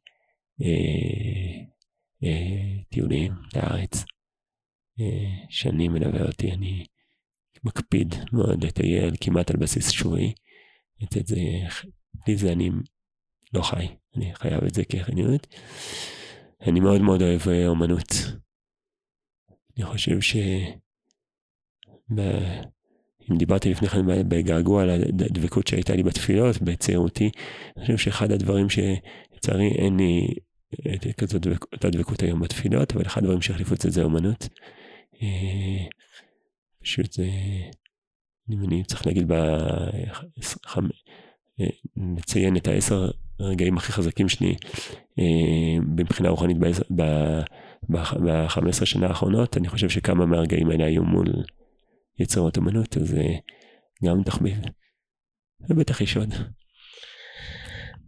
אה, אה, טיולים לארץ. אה, שנים מלווה אותי, אני מקפיד מאוד לטייל כמעט על בסיס שבועי. את זה, בלי זה אני לא חי, אני חייב את זה כחניונות. אני מאוד מאוד אוהב אה, אומנות. אני חושב אם דיברתי לפני כן בגעגוע על הדבקות שהייתה לי בתפילות, בצעירותי, אני חושב שאחד הדברים שלצערי אין לי את כזאת אותה דבקות היום בתפילות, אבל אחד הדברים שהחליפו את זה זה אומנות. אה, פשוט זה, אם אני צריך להגיד, ב... לציין את העשר הרגעים הכי חזקים שלי אה, מבחינה רוחנית ב-15 שנה האחרונות, אני חושב שכמה מהרגעים האלה היו מול יצירות אמנות, אז אה, גם תחביב. ובטח יש עוד.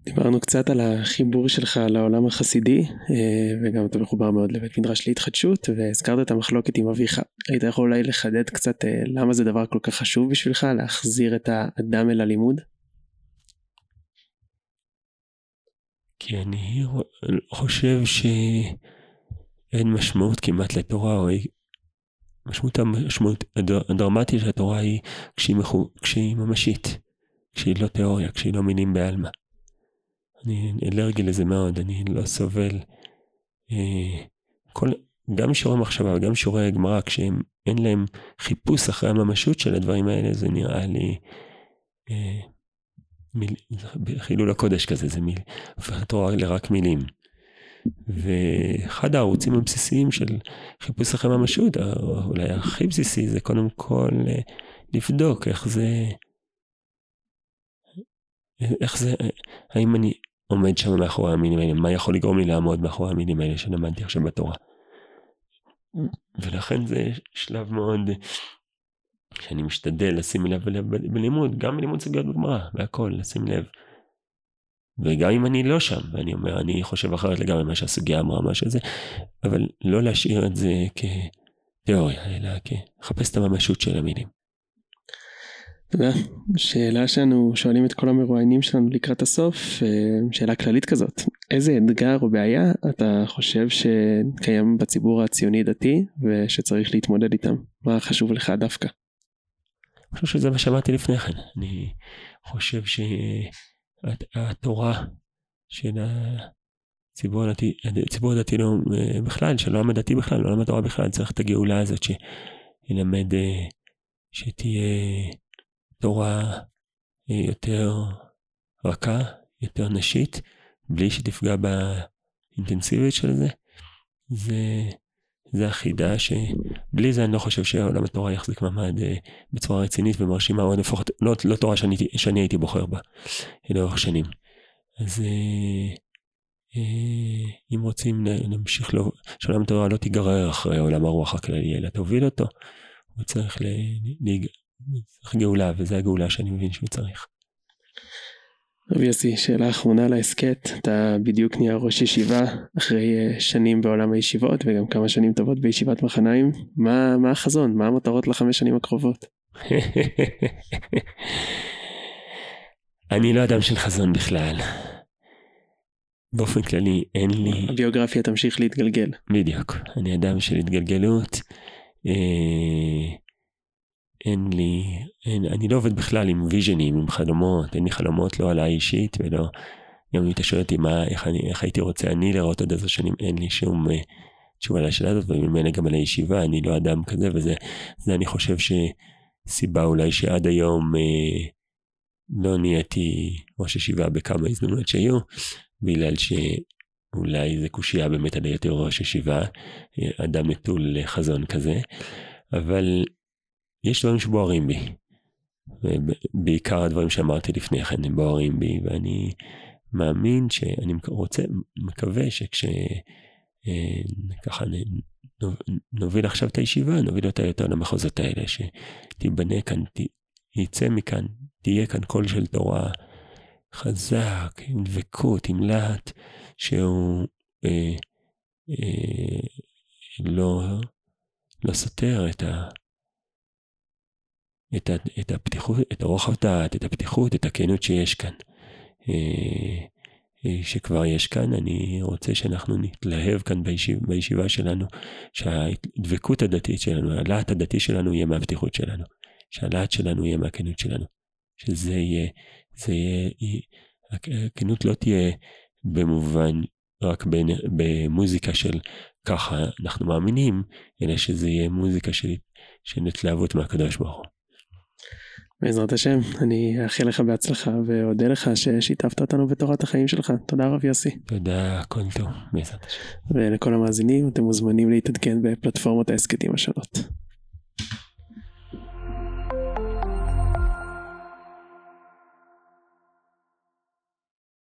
דיברנו קצת על החיבור שלך לעולם החסידי, אה, וגם אתה מחובר מאוד לבית מדרש להתחדשות, והזכרת את המחלוקת עם אביך. היית יכול אולי לחדד קצת למה זה דבר כל כך חשוב בשבילך, להחזיר את האדם אל הלימוד? כי אני חושב שאין משמעות כמעט לתורה, או משמעות המשמעות הדרמטית של התורה היא כשהיא, מחו, כשהיא ממשית, כשהיא לא תיאוריה, כשהיא לא מילים בעלמא. אני אלרגי לזה מאוד, אני לא סובל. אה, כל, גם שיעורי מחשבה וגם שיעורי הגמרא, כשהם אין להם חיפוש אחרי הממשות של הדברים האלה, זה נראה לי אה, מיל, חילול הקודש כזה, זה מיל, התורה לרק מילים. ואחד הערוצים הבסיסיים של חיפוש אחרי ממשות, אולי הכי בסיסי, זה קודם כל אה, לבדוק איך זה, איך זה, האם אני עומד שם מאחורי המילים האלה, מה יכול לגרום לי לעמוד מאחורי המילים האלה שלמדתי עכשיו בתורה. ולכן זה שלב מאוד שאני משתדל לשים לב בלימוד, גם בלימוד סוגיות בגמרא, והכל, לשים לב. וגם אם אני לא שם, ואני אומר, אני חושב אחרת לגמרי מה שהסוגיה אמרה, מה שזה, אבל לא להשאיר את זה כתיאוריה, אלא כחפש את הממשות של המילים. תודה. שאלה שאנו שואלים את כל המרואיינים שלנו לקראת הסוף, אה, שאלה כללית כזאת, איזה אתגר או בעיה אתה חושב שקיים בציבור הציוני דתי ושצריך להתמודד איתם? מה חשוב לך דווקא? אני חושב שזה מה שאמרתי לפני כן. אני חושב שהתורה של הציבור הדתי, הציבור הדתי לא, בכלל, של העולם הדתי בכלל, לא עולם התורה בכלל, צריך את הגאולה הזאת שילמד, שתהיה תורה יותר רכה, יותר נשית, בלי שתפגע באינטנסיביות של זה. זה זה החידה שבלי זה אני לא חושב שעולם התורה יחזיק מעמד אה, בצורה רצינית ומרשימה, או לפחות לא, לא תורה שאני, שאני הייתי בוחר בה לאורך שנים. אז אה, אה, אם רוצים להמשיך, לא, שעולם התורה לא תיגרר אחרי עולם הרוח הכללי, אלא תוביל אותו, הוא צריך, ל, ל, צריך גאולה, וזו הגאולה שאני מבין שהוא צריך. רבי יוסי, שאלה אחרונה להסכת, אתה בדיוק נהיה ראש ישיבה אחרי אה, שנים בעולם הישיבות וגם כמה שנים טובות בישיבת מחניים, מה, מה החזון, מה המטרות לחמש שנים הקרובות? [laughs] אני לא אדם של חזון בכלל. באופן כללי אין לי... הביוגרפיה תמשיך להתגלגל. בדיוק, אני אדם של התגלגלות. אה... אין לי, אין, אני לא עובד בכלל עם ויז'נים, עם חלומות, אין לי חלומות לא עליי אישית ולא, גם אם אתה שואל אותי מה, איך, אני, איך הייתי רוצה אני לראות עוד עשר שנים, אין לי שום uh, תשובה לשאלה הזאת, וממילא גם על הישיבה, אני לא אדם כזה, וזה זה אני חושב שסיבה אולי שעד היום uh, לא נהייתי ראש ישיבה בכמה הזדמנויות שהיו, בגלל שאולי זה קושייה באמת על היותר ראש ישיבה, אה, אדם נטול חזון כזה, אבל יש דברים שבוערים בי. בעיקר הדברים שאמרתי לפני כן הם בוערים בי, ואני מאמין שאני רוצה, מקווה שכש... אה, נוביל עכשיו את הישיבה, נוביל אותה יותר למחוזות האלה, שתיבנה כאן, יצא מכאן, תהיה כאן קול של תורה חזק, עם דבקות, עם להט, שהוא אה, אה, לא, לא סותר את ה... את, ה, את הפתיחות, את הרוחב דעת, את הפתיחות, את הכנות שיש כאן. אה, אה, שכבר יש כאן, אני רוצה שאנחנו נתלהב כאן בישיב, בישיבה שלנו, שהדבקות הדתית שלנו, הלהט הדתי שלנו יהיה מהפתיחות שלנו, שהלהט שלנו יהיה מהכנות שלנו, שזה יהיה, זה יהיה, הכנות לא תהיה במובן רק במוזיקה של ככה אנחנו מאמינים, אלא שזה יהיה מוזיקה של של התלהבות מהקדוש ברוך הוא. בעזרת השם, אני אאחל לך בהצלחה ואודה לך ששיתפת אותנו בתורת החיים שלך. תודה רב יוסי. תודה, הכל טוב, בעזרת השם. ולכל המאזינים, אתם מוזמנים להתעדכן בפלטפורמות ההסכתים השונות.